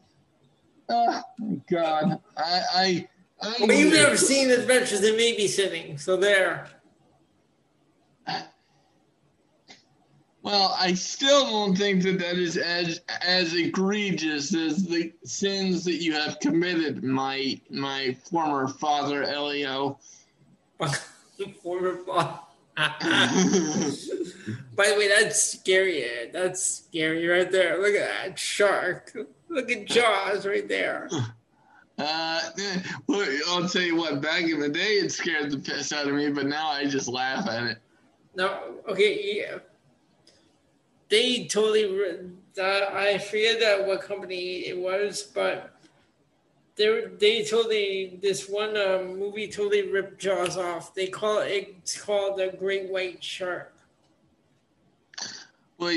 Oh my god, I I. I well, you've never seen Adventures in Babysitting, so there. Well, I still don't think that that is as as egregious as the sins that you have committed, my my former father, Elio. former father. By the way, that's scary. That's scary right there. Look at that shark. Look at Jaws right there. Uh, well, I'll tell you what. Back in the day, it scared the piss out of me, but now I just laugh at it. No, okay, yeah they totally. Uh, I forget that what company it was, but they they totally this one uh, movie totally ripped Jaws off. They call it it's called the Great White Shark. Well,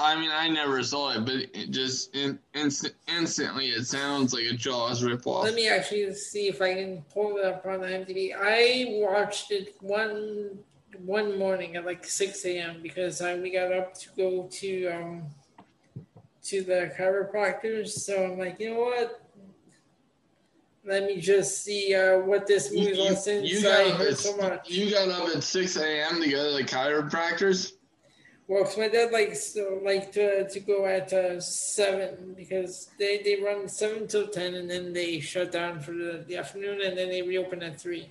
I mean, I never saw it, but it just in, inst- instantly it sounds like a Jaws ripoff. Let me actually see if I can pull it up on IMDb. I watched it one one morning at like 6 a.m. because uh, we got up to go to um, to the chiropractors. So I'm like, you know what? Let me just see uh, what this movie was since you I heard so much. You got up at 6 a.m. to go to the chiropractors? Well, cause my dad likes to, like to, to go at uh, seven because they, they run seven till ten and then they shut down for the, the afternoon and then they reopen at three.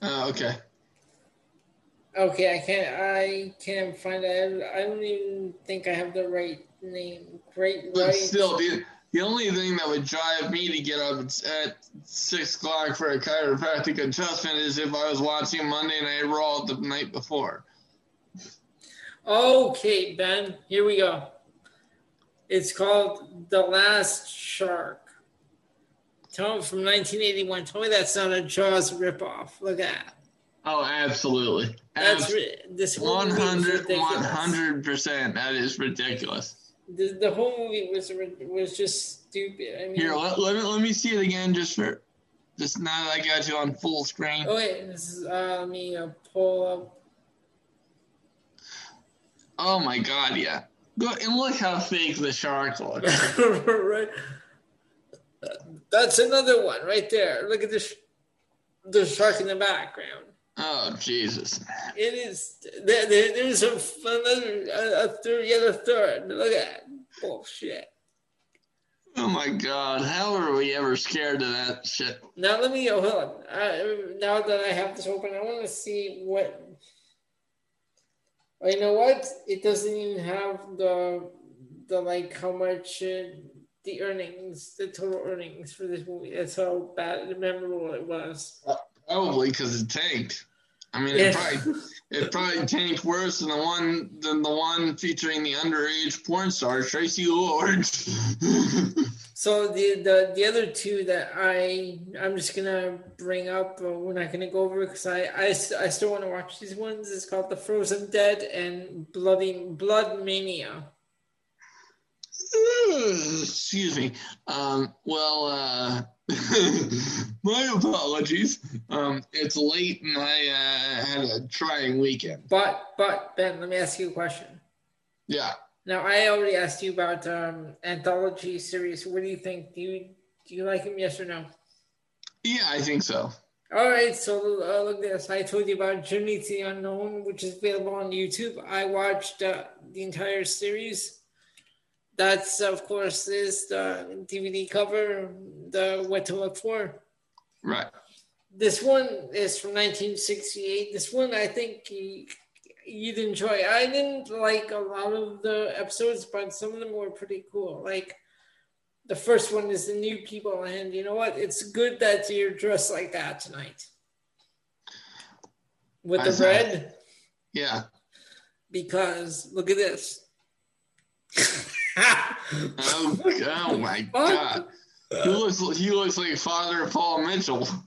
Oh, okay. Okay, I can't. I can't find it. I don't even think I have the right name. Great. But still, the, the only thing that would drive me to get up at six o'clock for a chiropractic adjustment is if I was watching Monday Night Raw the night before. Okay, Ben. Here we go. It's called The Last Shark. Tell me from 1981. Tell me that's not a Jaws ripoff. Look at that. Oh, absolutely. That's this 100 100%. That is ridiculous. The, the whole movie was was just stupid. I mean, Here, let, let, me, let me see it again just for just now that I got you on full screen. Oh, wait. This is, uh, let me uh, pull up. Oh, my God, yeah. Look, and look how fake the shark looks. right. That's another one right there. Look at this, the shark in the background. Oh Jesus! It is there. there there's a, another a, a third, yet a third. Look at that bullshit. Oh my God! How are we ever scared of that shit? Now let me hold on. I, now that I have this open, I want to see what. You know what? It doesn't even have the the like how much. Uh, the earnings, the total earnings for this movie. That's how bad and memorable it was. Probably because it tanked. I mean, it probably it probably tanked worse than the one than the one featuring the underage porn star Traci Lord. so the, the the other two that I I'm just gonna bring up, but we're not gonna go over because I, I I still want to watch these ones. It's called The Frozen Dead and Bloody Blood Mania. Excuse me. Um, well, uh, my apologies. Um, it's late and I uh, had a trying weekend. But, but Ben, let me ask you a question. Yeah. Now I already asked you about um, anthology series. What do you think? Do you do you like them? Yes or no? Yeah, I think so. All right, so uh, look this. I told you about Journey to the Unknown, which is available on YouTube. I watched uh, the entire series that's of course is the DVD cover, the what to look for. Right. This one is from 1968. This one I think you'd enjoy. I didn't like a lot of the episodes, but some of them were pretty cool. Like the first one is the new people, and you know what? It's good that you're dressed like that tonight with I the red. Yeah. Because look at this. oh, oh, my god. He looks he looks like Father Paul Mitchell.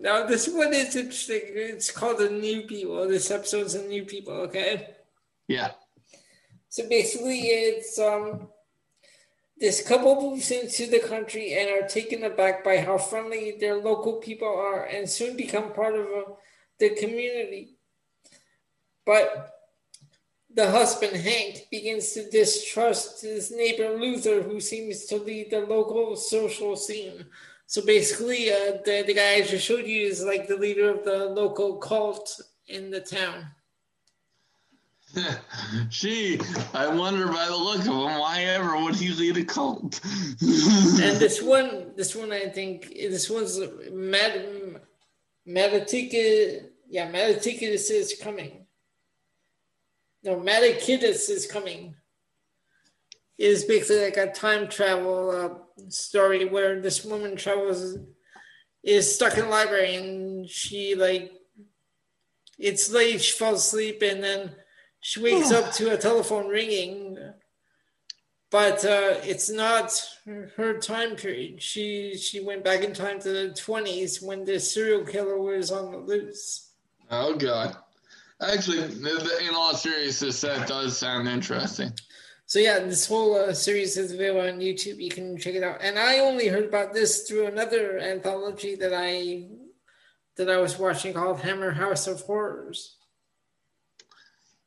Now this one is interesting. It's called the New People. This episode's the New People, okay? Yeah. So basically it's um this couple moves into the country and are taken aback by how friendly their local people are and soon become part of a, uh, the community. But the husband, Hank, begins to distrust his neighbor Luther, who seems to lead the local social scene. So basically, uh, the, the guy I just showed you is like the leader of the local cult in the town. Gee, I wonder by the look of him, why ever would he lead a cult? and this one, this one, I think, this one's Mad, Matatika, yeah, Matatikis is coming. No, Matakitas is coming. It is basically like a time travel uh, story where this woman travels, is stuck in the library, and she like, it's late, she falls asleep, and then she wakes up to a telephone ringing, but uh, it's not her time period. She she went back in time to the twenties when the serial killer was on the loose. Oh God! Actually, in all seriousness, that does sound interesting. So yeah, this whole uh, series is available on YouTube. You can check it out. And I only heard about this through another anthology that I that I was watching called Hammer House of Horrors.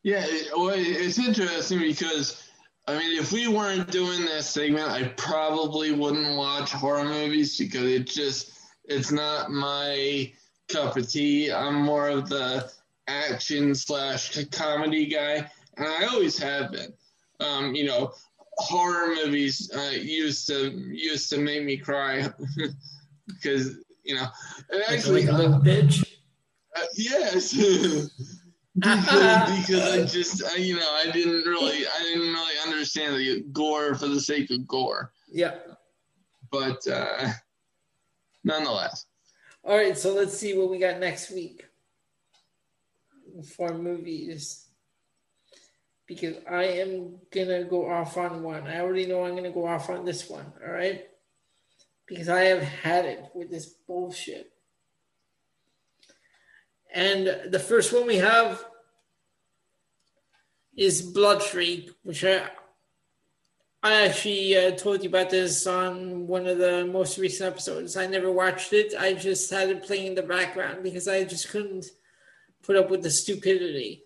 Yeah, it, well, it's interesting because I mean, if we weren't doing this segment, I probably wouldn't watch horror movies because it just it's not my cup of tea. I'm more of the action slash comedy guy, and I always have been. Um, you know, horror movies uh, used to used to make me cry because you know, actually, like a little bitch. Uh, yes. because, because I just I, you know I didn't really I didn't really understand the gore for the sake of gore. Yeah. But uh, nonetheless. All right, so let's see what we got next week for movies. Because I am gonna go off on one. I already know I'm gonna go off on this one. All right. Because I have had it with this bullshit. And the first one we have is Blood Freak, which I, I actually uh, told you about this on one of the most recent episodes. I never watched it. I just had it playing in the background because I just couldn't put up with the stupidity.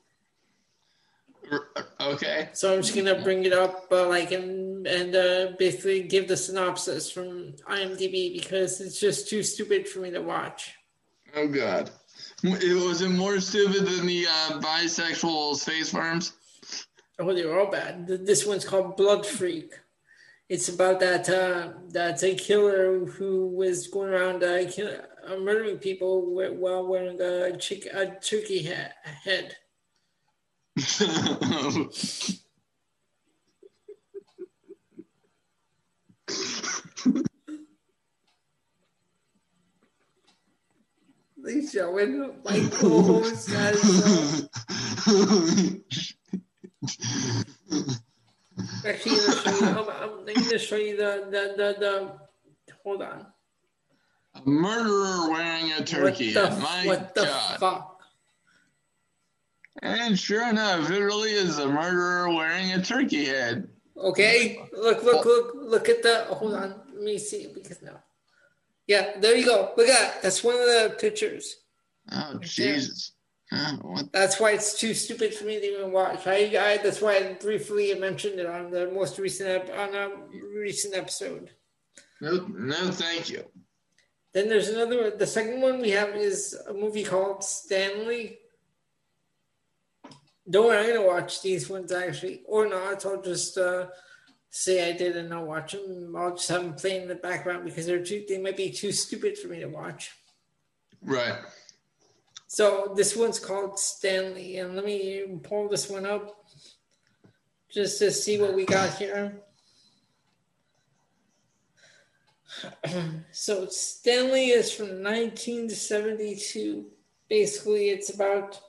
Okay. So I'm just gonna bring it up, uh, like, and and uh, basically give the synopsis from IMDb because it's just too stupid for me to watch. Oh God. It was it more stupid than the uh, bisexual space farms? Oh, they were all bad. This one's called Blood Freak. It's about that uh, that a killer who was going around uh, kill, uh, murdering people while wearing a, chick, a turkey ha- head. Please show it. My co-host has. Actually, I'm, I'm, going to show you the, the, the, the, hold on. A murderer wearing a turkey. What the, My what the God. fuck? And sure enough, it really is a murderer wearing a turkey head. Okay, look, look, look, look at the. Hold on, let me see because now. Yeah, there you go. Look at that. That's one of the pictures. Oh right Jesus! Oh, that's why it's too stupid for me to even watch. I, I that's why I briefly mentioned it on the most recent ep- on a recent episode. No, no, thank you. Then there's another. The second one we have is a movie called Stanley. Don't worry, I'm gonna watch these ones actually, or not. I'll just uh, say I did and not watch them. I'll just have them playing in the background because they're too. They might be too stupid for me to watch. Right. So this one's called Stanley, and let me pull this one up just to see what we got here. so Stanley is from 1972. Basically, it's about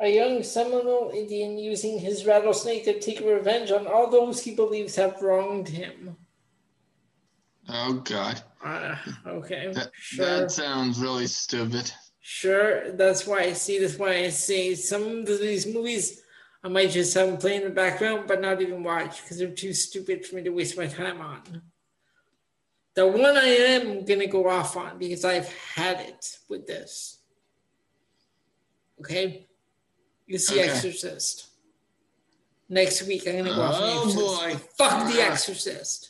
a young Seminole Indian using his rattlesnake to take revenge on all those he believes have wronged him. Oh God. Uh, okay. That, sure. that sounds really stupid. Sure. That's why I see. That's why I say some of these movies I might just have them play in the background, but not even watch because they're too stupid for me to waste my time on. The one I am gonna go off on because I've had it with this. Okay, it's The Okay. Exorcist. Next week I'm gonna go off. Oh, the Exorcist. boy. Fuck The Ah. Exorcist.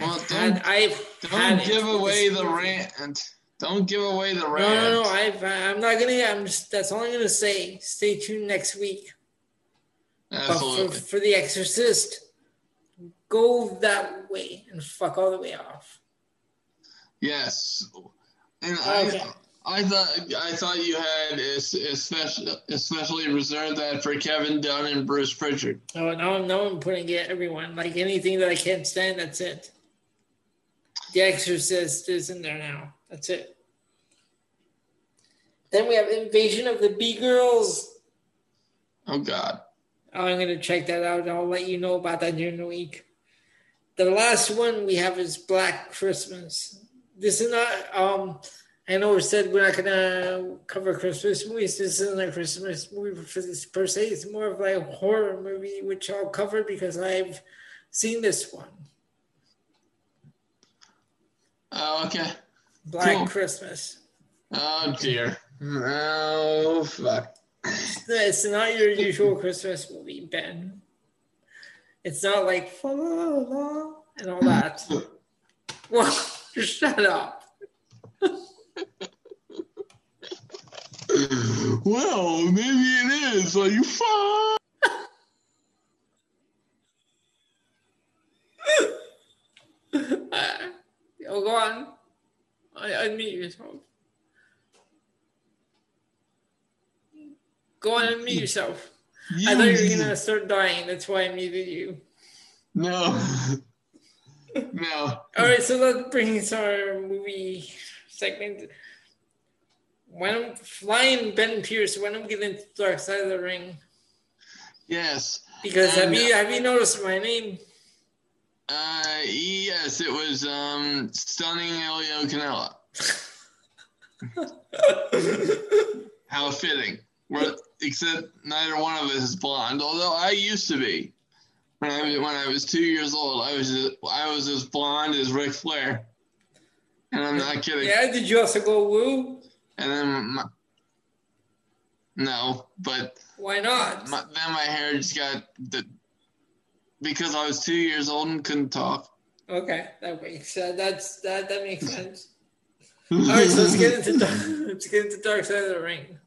Well, I've don't- had, I've Don't had give away the rant. Don't give away the No, rant. no, no. I've, I'm not gonna. I'm just. That's all I'm gonna say. Stay tuned next week. But for, Absolutely. for The Exorcist, go that way and fuck all the way off. Yes. And Okay. I, I thought I thought you had es- especially especially reserved that for Kevin Dunn and Bruce Pritchard. Oh, no, I'm now I'm putting it everyone like anything that I can't stand. That's it. The Exorcist is in there now. That's it. Then we have Invasion of the Bee Girls. Oh God. Oh, I'm gonna check that out. and I'll let you know about that during the week. The last one we have is Black Christmas. This is not. Um, I know we said we're not gonna cover Christmas movies. This isn't a Christmas movie for this per se. It's more of like a horror movie, which I'll cover because I've seen this one, Oh, okay. Black Cool. Christmas. Oh dear. Oh fuck. It's not your usual Christmas movie, Ben. It's not like la la la and all that. Well, shut up. Well, maybe it is. Are you fuck? Uh, oh, go on. I unmute yourself. Go on, unmute yourself. I thought you were gonna start dying. That's why I muted you. No. no. All right, so that brings our movie segment. When I'm flying Ben Pierce, when I'm getting into Dark Side of the Ring, Yes. because have you have you noticed my name? Uh, yes, it was um stunning Elio Canella. How fitting. We're, except neither one of us is blonde. Although I used to be. When I was when I was two years old, I was as- I was as blonde as Ric Flair. And I'm not kidding. yeah, did you also go woo? And then my, no, but Why not? my, then my hair just got the because I was two years old and couldn't talk. Okay, that makes uh, that's that that makes sense. All right, so let's get into let's get into Dark Side of the Ring.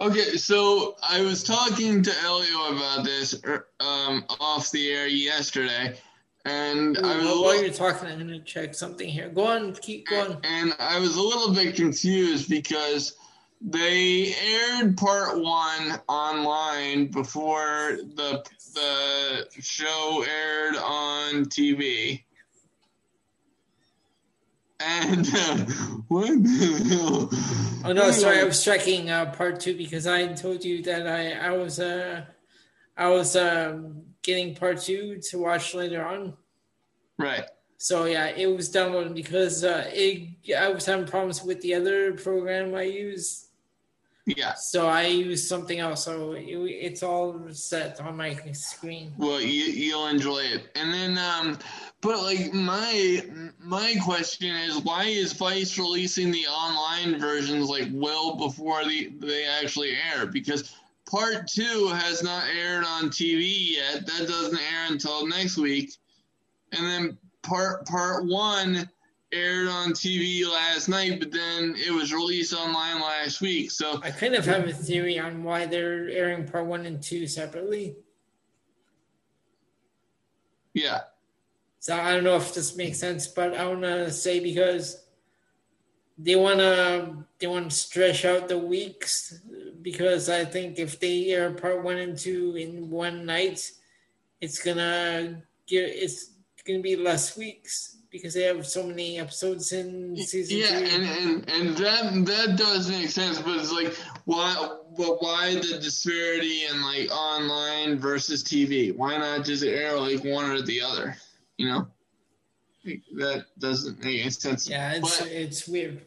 Okay, so I was talking to Elio about this er, um, off the air yesterday, and I was While little, you're talking, I'm gonna check something here. Go on, keep going. and I was a little bit confused because they aired part one online before the the show aired on TV. And uh, what the hell? Oh no, sorry, I was checking uh, part two because I told you that I I was uh I was um getting part two to watch later on. Right. So yeah, it was downloading because uh, it I was having problems with the other program I use. Yeah. So I use something else. So it, it's all set on my screen. Well, you, you'll enjoy it. And then, um, but like my my question is, why is Vice releasing the online versions like well before the they actually air? Because part two has not aired on TV yet. That doesn't air until next week. And then part part one aired on TV last night, but then it was released online last week. So I kind of have a theory on why they're airing part one and two separately. yeah, So I don't know if this makes sense, but I want to say because they wanna they want to stretch out the weeks because I think if they air part one and two in one night, it's gonna get it's gonna be less weeks because they have so many episodes in season yeah, two. and, and and that that does make sense, but it's like why but why the disparity in like online versus TV? Why not just air like one or the other? You know, that doesn't make any sense. Yeah, it's But- it's weird.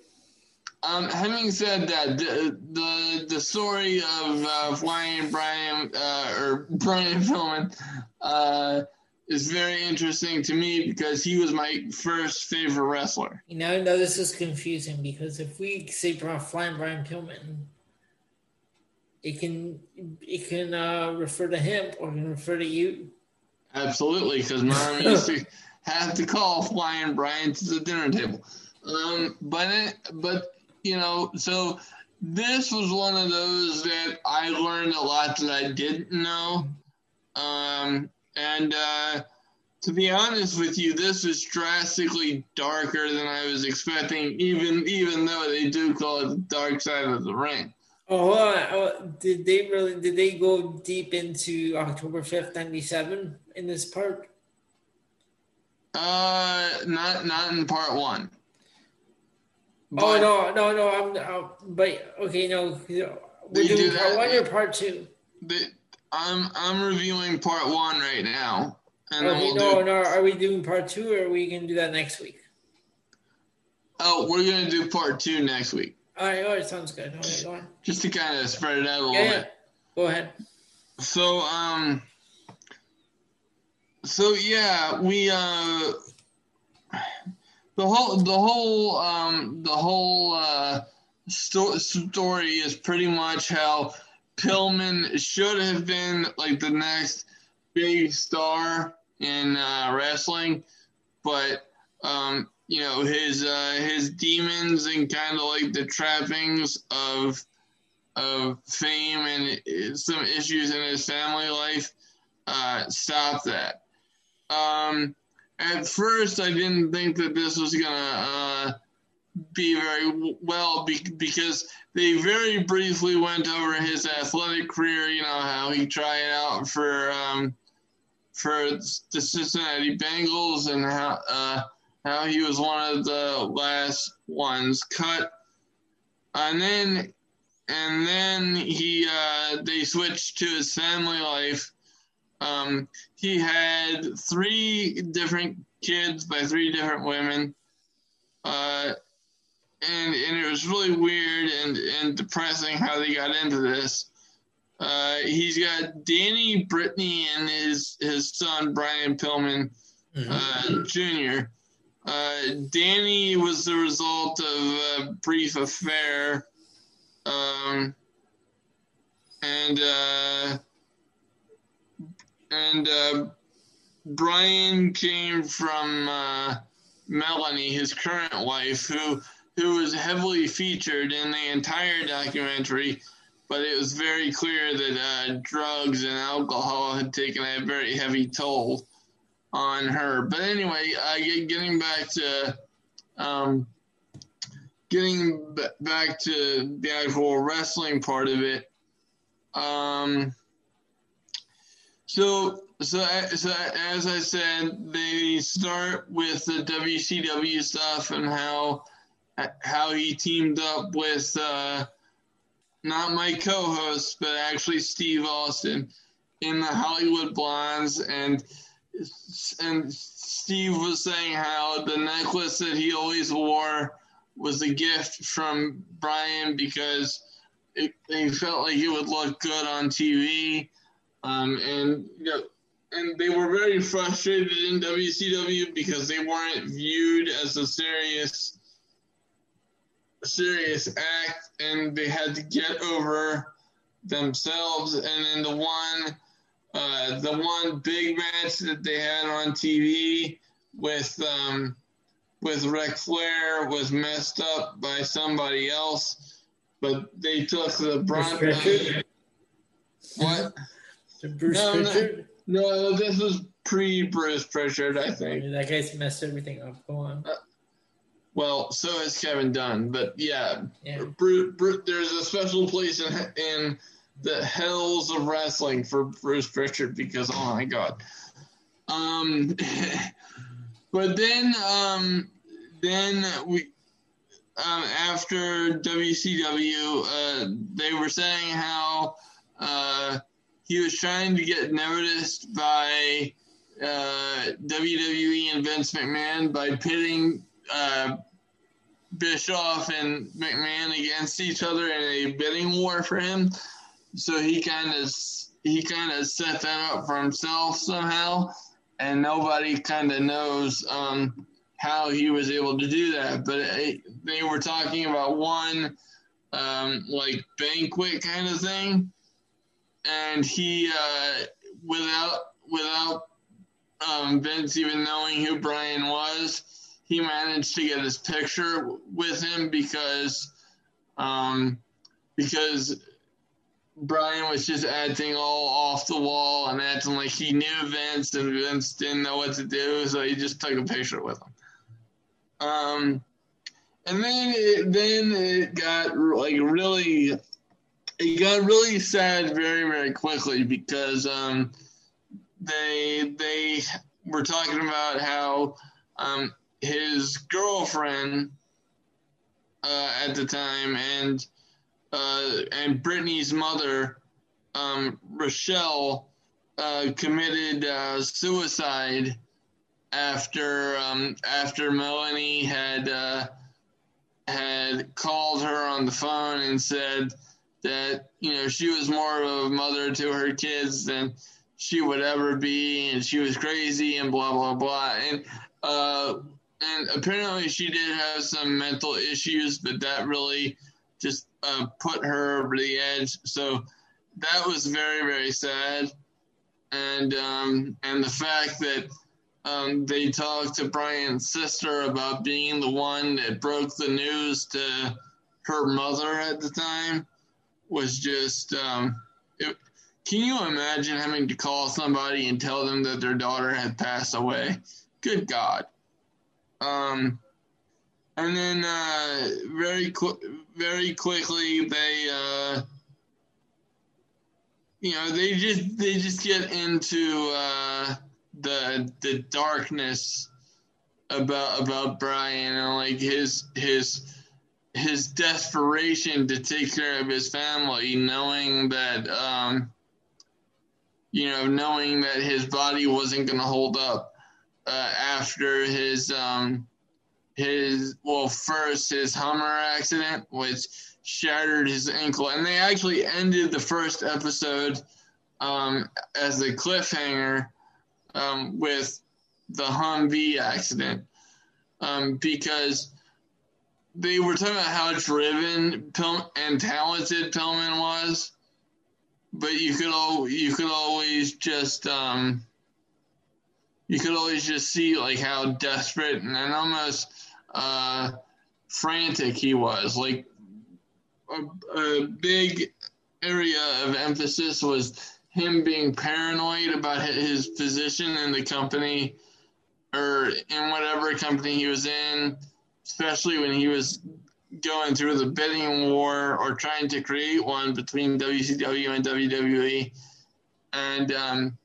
Um, having said that, the the, the story of uh, Flying Brian uh, or Brian Pillman uh, is very interesting to me because he was my first favorite wrestler. You know, no, this is confusing because if we say Bra- Flying Brian Pillman, it can it can uh, refer to him or it can refer to you. Absolutely, because mom used to have to call Flying Brian to the dinner table. Um, but it, but you know, so this was one of those that I learned a lot that I didn't know. Um, and uh, to be honest with you, this is drastically darker than I was expecting. Even even though they do call it the dark side of the ring. Oh. Oh, did they really? Did they go deep into October fifth, ninety seven in this part? Uh, not not in part one. oh But- no, no, no. I'm. Uh, but okay, no. We're They do doing part that. one or part two. The, I'm I'm reviewing part one right now, and then Okay, we'll no, do. no. Are we doing part two or are we gonna do that next week? Oh, we're gonna do part two next week, All right, all right, sounds good. Go on. just to kind of spread it out a little Yeah, yeah. bit. Go ahead. So um, so yeah, we uh, the whole the whole um the whole uh sto- story is pretty much how Pillman should have been like the next big star in uh, wrestling, but um, you know his uh, his demons and kind of like the trappings of of fame and uh, some issues in his family life uh, stopped that. Um, at first, I didn't think that this was gonna uh, be very well be- because they very briefly went over his athletic career. You know how he tried out for um, for the Cincinnati Bengals and how uh, how he was one of the last ones cut, and then and then he uh, they switched to his family life. Um, he had three different kids by three different women, uh, and and it was really weird and and depressing how they got into this. Uh, he's got Danny Brittany and his his son Brian Pillman uh, Jr. Uh, Danny was the result of a brief affair, um, and uh, and uh, Brian came from uh, Melanie, his current wife, who who was heavily featured in the entire documentary. But it was very clear that uh, drugs and alcohol had taken a very heavy toll on her. But anyway, uh, get- getting back to um, getting b- back to the actual wrestling part of it. Um, so, so, so as I said, they start with the WCW stuff and how how he teamed up with uh, not my co-host, but actually Steve Austin in the Hollywood Blondes, and and Steve was saying how the necklace that he always wore was a gift from Brian because they felt like it would look good on TV, um, and you know, and they were very frustrated in WCW because they weren't viewed as a serious serious act, and they had to get over themselves. And then the one, uh, the one big match that they had on TV with um, with Ric Flair was messed up by somebody else, but they took the brunt. Bruce of it. What? Bruce No, no. Pritchard. No, this was pre Bruce Pritchard, I think. That guy's messed everything up. Go on. Well, so has Kevin Dunn, but yeah, Yeah. Bruce, Bruce, there's a special place in in the hells of wrestling for Bruce Pritchard because oh my god. Um, but then um, then we um, after WCW, uh, they were saying how uh, he was trying to get noticed by uh, WWE and Vince McMahon by pitting uh, Bischoff and McMahon against each other in a bidding war for him. So he kind of he kind of set that up for himself somehow, and nobody kind of knows um, how he was able to do that. But it, they were talking about one um, like banquet kind of thing, and he uh, without without um, Vince even knowing who Brian was, he managed to get his picture with him because um, because Brian was just acting all off the wall and acting like he knew Vince and Vince didn't know what to do, so he just took a picture with him. Um, and then it, then it got like really it got really sad very very quickly because um, they they were talking about how um, his girlfriend uh, at the time and uh, and Brittany's mother um, Rochelle uh, committed uh, suicide after um, after Melanie had uh, had called her on the phone and said that you know she was more of a mother to her kids than she would ever be, and she was crazy and blah blah blah. And uh, and apparently she did have some mental issues, but that really just uh, put her over the edge. So that was very very sad, and um, and the fact that um, they talked to Brian's sister about being the one that broke the news to her mother at the time was just. Um, it, can you imagine having to call somebody and tell them that their daughter had passed away? Good God. Um, and then uh, very qu- very quickly they uh, you know they just they just get into uh, the the darkness about about Brian and like his his his desperation to take care of his family, knowing that um, you know knowing that his body wasn't going to hold up uh, after his um, his well first his Hummer accident, which shattered his ankle, and they actually ended the first episode um, as a cliffhanger um, with the Humvee accident. Um, because they were talking about how driven Pil- and talented Pillman was, but you could al- you could always just um, you could always just see like how desperate and, and almost uh, frantic he was. Like a, a big area of emphasis was him being paranoid about his position in the company or in whatever company he was in, especially when he was going through the bidding war or trying to create one between WCW and WWE. And um,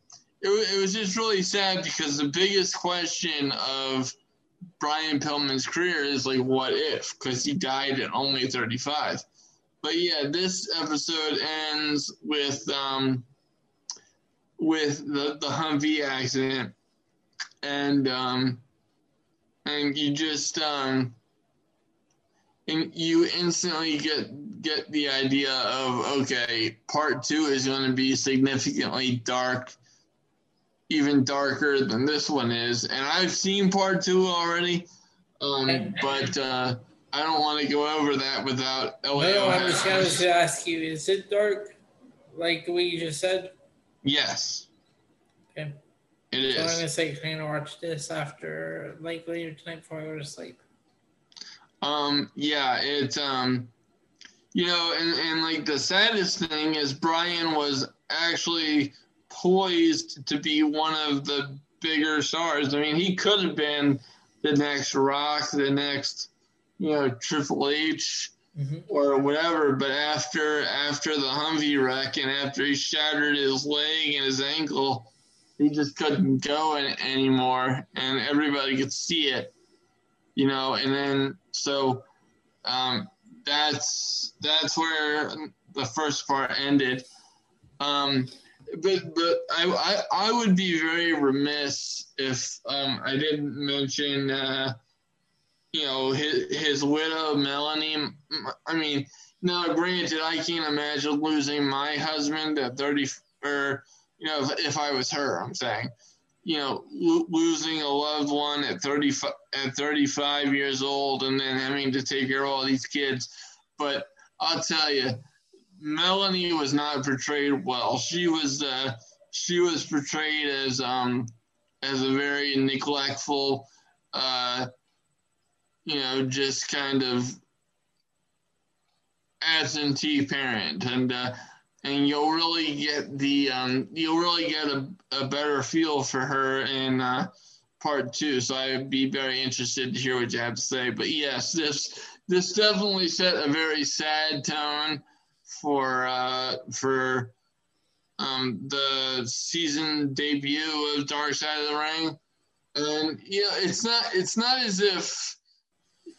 it, it was just really sad because the biggest question of Brian Pillman's career is like, what if? Because he died at only 35. But yeah, this episode ends with um, with the the Humvee accident, and um, and you just um, and you instantly get get the idea of okay, part two is going to be significantly dark, even darker than this one is, and I've seen part two already, um, but uh, I don't want to go over that without Elio. No, I was going to ask you, is it dark, like the way you just said? Yes. Okay. It So I'm gonna say plan to watch this after like later tonight before I go to sleep. Um, yeah, it's um, you know, and and like the saddest thing is Brian was actually poised to be one of the bigger stars. I mean, he could have been the next Rock, the next you know, Triple H mm-hmm. or whatever. But after after the Humvee wreck and after he shattered his leg and his ankle, he just couldn't go in, anymore, and everybody could see it, you know. And then so um, that's that's where the first part ended. Um, but but I, I I would be very remiss if um, I didn't mention uh, you know his his widow Melanie. I mean, now granted, I can't imagine losing my husband at thirty or you know if, if I was her. I'm saying, you know, lo- losing a loved one at thirty at thirty five years old and then having to take care of all these kids. But I'll tell you, Melanie was not portrayed well. She was uh, she was portrayed as um as a very neglectful, uh, you know, just kind of absentee parent, and uh, and you'll really get the um, you'll really get a, a better feel for her in uh, part two. So I'd be very interested to hear what you have to say. But yes, this this definitely set a very sad tone for uh, for um, the season debut of Dark Side of the Ring, and you know it's not it's not as if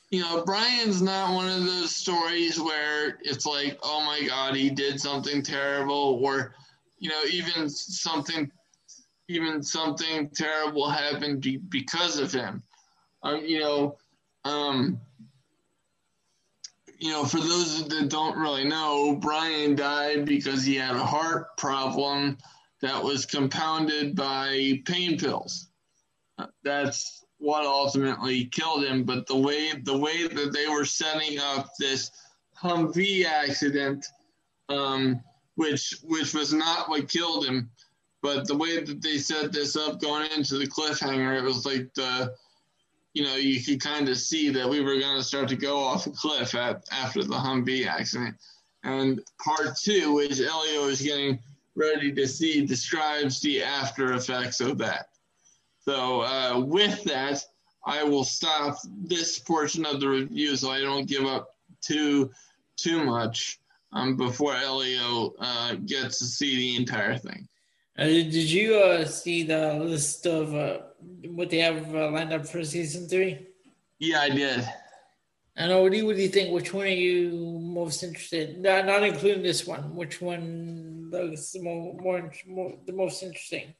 you know Brian's not one of those stories where it's like oh my god he did something terrible or you know even something even something terrible happened be- because of him. Um, you know, um, you know, for those that don't really know, Brian died because he had a heart problem that was compounded by pain pills. That's what ultimately killed him. But the way the way that they were setting up this Humvee accident, um, which which was not what killed him, but the way that they set this up going into the cliffhanger, it was like the you know, you could kind of see that we were going to start to go off a cliff at, after the Humvee accident. And part two, which Elio is getting ready to see, describes the after effects of that. So, uh, with that, I will stop this portion of the review so I don't give up too too much um, before Elio uh, gets to see the entire thing. Uh, did you uh, see the list of uh, what they have uh, lined up for season three? Yeah, I did. And what do you, what do you think? Which one are you most interested? Not, not including this one. Which one looks more, more, more the most interesting?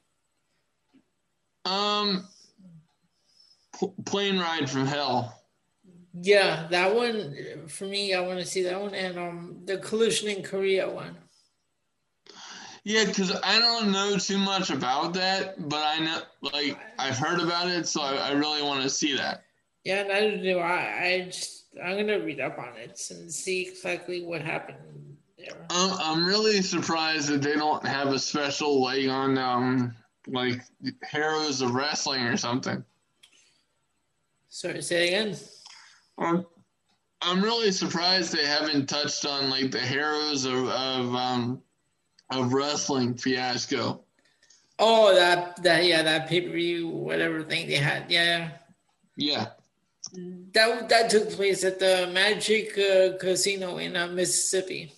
Um, plane ride from hell. Yeah, that one for me. I want to see that one, and um, the collision in Korea one. Yeah, because I don't know too much about that, but I know, like, I've heard about it, so I, I really want to see that. Yeah, neither do I. I just, I'm gonna read up on it and see exactly what happened there. Um, I'm really surprised that they don't have a special like on um like Heroes of Wrestling or something. Sorry, say again. Um, I'm really surprised they haven't touched on like the heroes of, of um of wrestling fiasco. Oh, that that yeah, that pay per view whatever thing they had, yeah. Yeah. That that took place at the Magic uh, Casino in uh, Mississippi.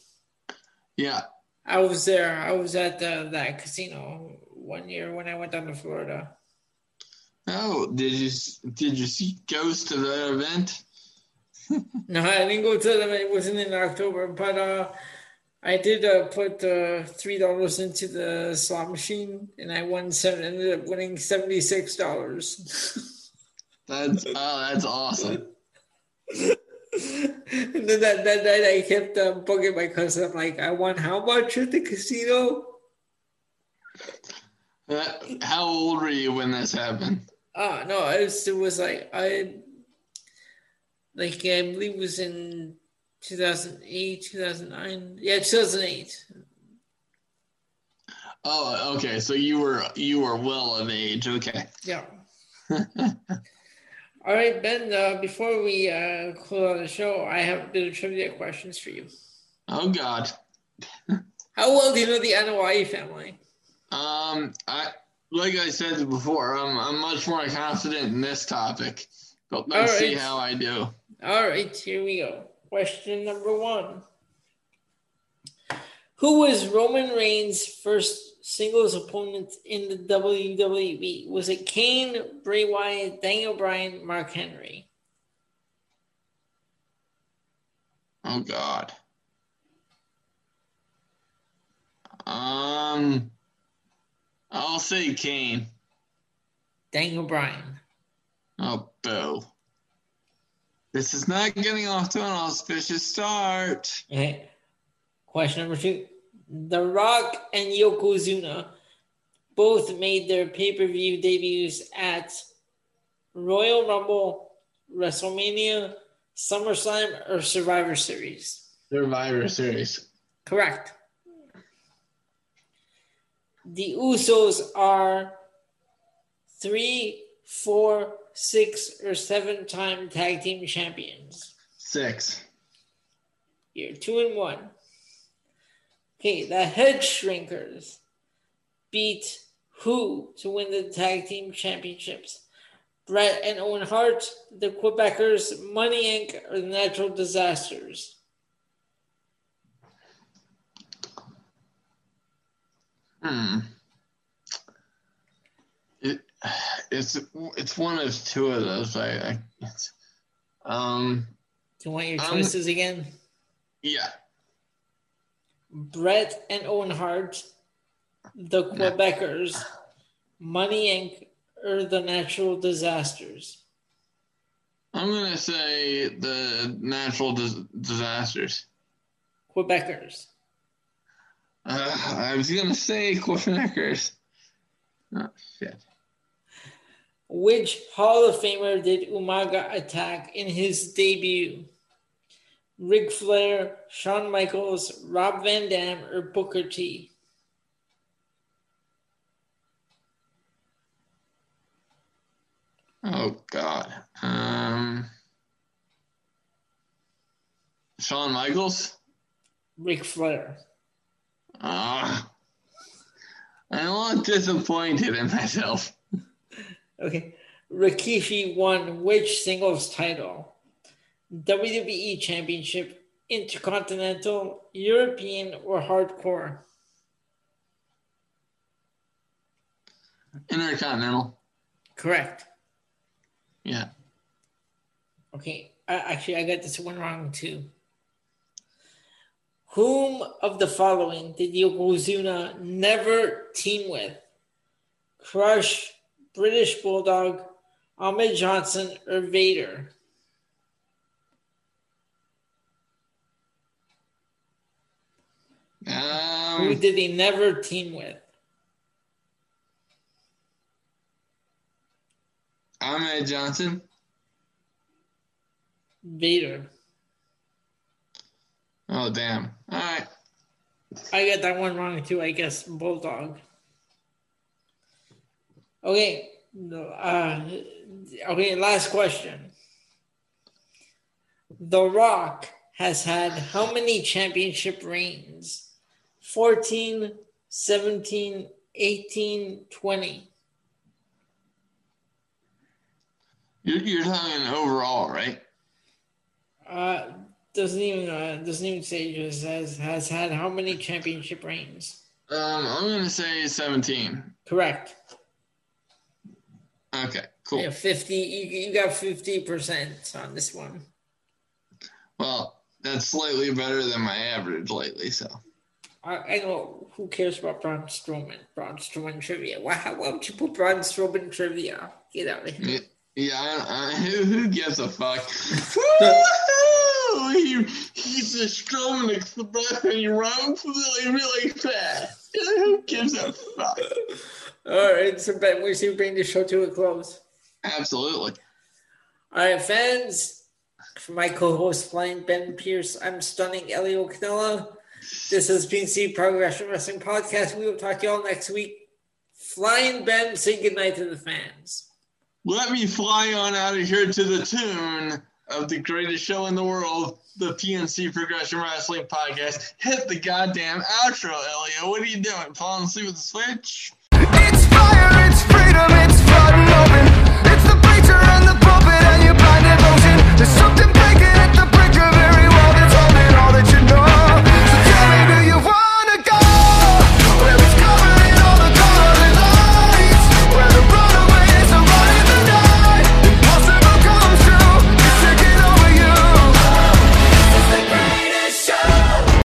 Yeah. I was there. I was at the, that casino one year when I went down to Florida. Oh, did you did you see Ghost to that event? no, I didn't go to the event. It wasn't in October, but uh, I did uh, put uh, three dollars into the slot machine, and I won seven. Ended up winning seventy six dollars. that's oh, that's awesome. and then that, that night, I kept um, bugging my cousin. I'm like, I won how much at the casino? Uh, how old were you when this happened? Oh no, it was, it was like I, like I believe it was in 2008, 2009. Yeah, 2008. Oh, okay. So you were you were well of age. Okay. Yeah. All right, Ben. Uh, before we uh, close on the show, I have a bit of trivia questions for you. Oh God. How well do you know the Anoa'i family? Um, I like I said before, I'm I'm much more confident in this topic. But let's All see how I do. All right, here we go. Question number one. Who was Roman Reigns' first singles opponent in the WWE? Was it Kane, Bray Wyatt, Daniel Bryan, Mark Henry? Oh God. Um, I'll say Kane. Daniel Bryan. Oh, boo. This is not getting off to an auspicious start. Okay. Question number two. The Rock and Yokozuna both made their pay per view debuts at Royal Rumble, WrestleMania, SummerSlam, or Survivor Series. Survivor Series. Correct. The Usos are three, four, six, or seven time tag team champions. Six. You're two and one. Okay, the Head Shrinkers beat who to win the tag team championships? Brett and Owen Hart, the Quebecers, Money Inc., or the Natural Disasters? Hmm. It, it's it's one of two of those. I, I it's, um Do you want your Um, choices again? yeah Brett and Owen Hart, the Quebecers, Money Inc., or the Natural Disasters? I'm gonna say the natural dis- disasters. Quebecers. Uh, I was gonna say Quebecers. Oh shit. Which Hall of Famer did Umaga attack in his debut? Ric Flair, Shawn Michaels, Rob Van Dam, or Booker T? Oh God. Um. Shawn Michaels. Ric Flair. Ah. I'm a little disappointed in myself. Okay. Rikishi won which singles title? WWE Championship, Intercontinental, European, or Hardcore? Intercontinental. Correct. Yeah. Okay, I, actually, I got this one wrong too. Whom of the following did Yokozuna never team with? Crush, British Bulldog, Ahmed Johnson, or Vader? Who Um. did he never team with? Ahmed Johnson. Vader. Oh damn. All right. I got that one wrong too, I guess. Bulldog. Okay. Uh, okay, last question. The Rock has had how many championship reigns? 14, 17, 18, 20. You're, you're talking overall, right? Uh, doesn't even uh, doesn't even say just says has had how many championship reigns? Um, I'm gonna say 17. Correct. Okay, cool. Yeah, fifty. You, you got fifty percent on this one. Well, that's slightly better than my average lately. So I, I know who cares about Braun Strowman. Braun Strowman trivia. Why, how, why would you put Braun Strowman trivia? Get out of here. yeah, yeah I, I, who, who gives a fuck? He he's a strong express and he runs really really fast. Who gives a fuck? All right, so Ben, we should bring the show to a close. Absolutely. All right, fans. For my co-host, Flying Ben Pierce, I'm stunning Elio Canella. This is PNC Progression Wrestling Podcast. We will talk to y'all next week. Flying Ben, say goodnight to the fans. Let me fly on out of here to the tune of the greatest show in the world, the PNC Progression Wrestling Podcast. Hit the goddamn outro, Elio. What are you doing? Falling asleep with the switch? it's the preacher and the pope and you're There's something breaking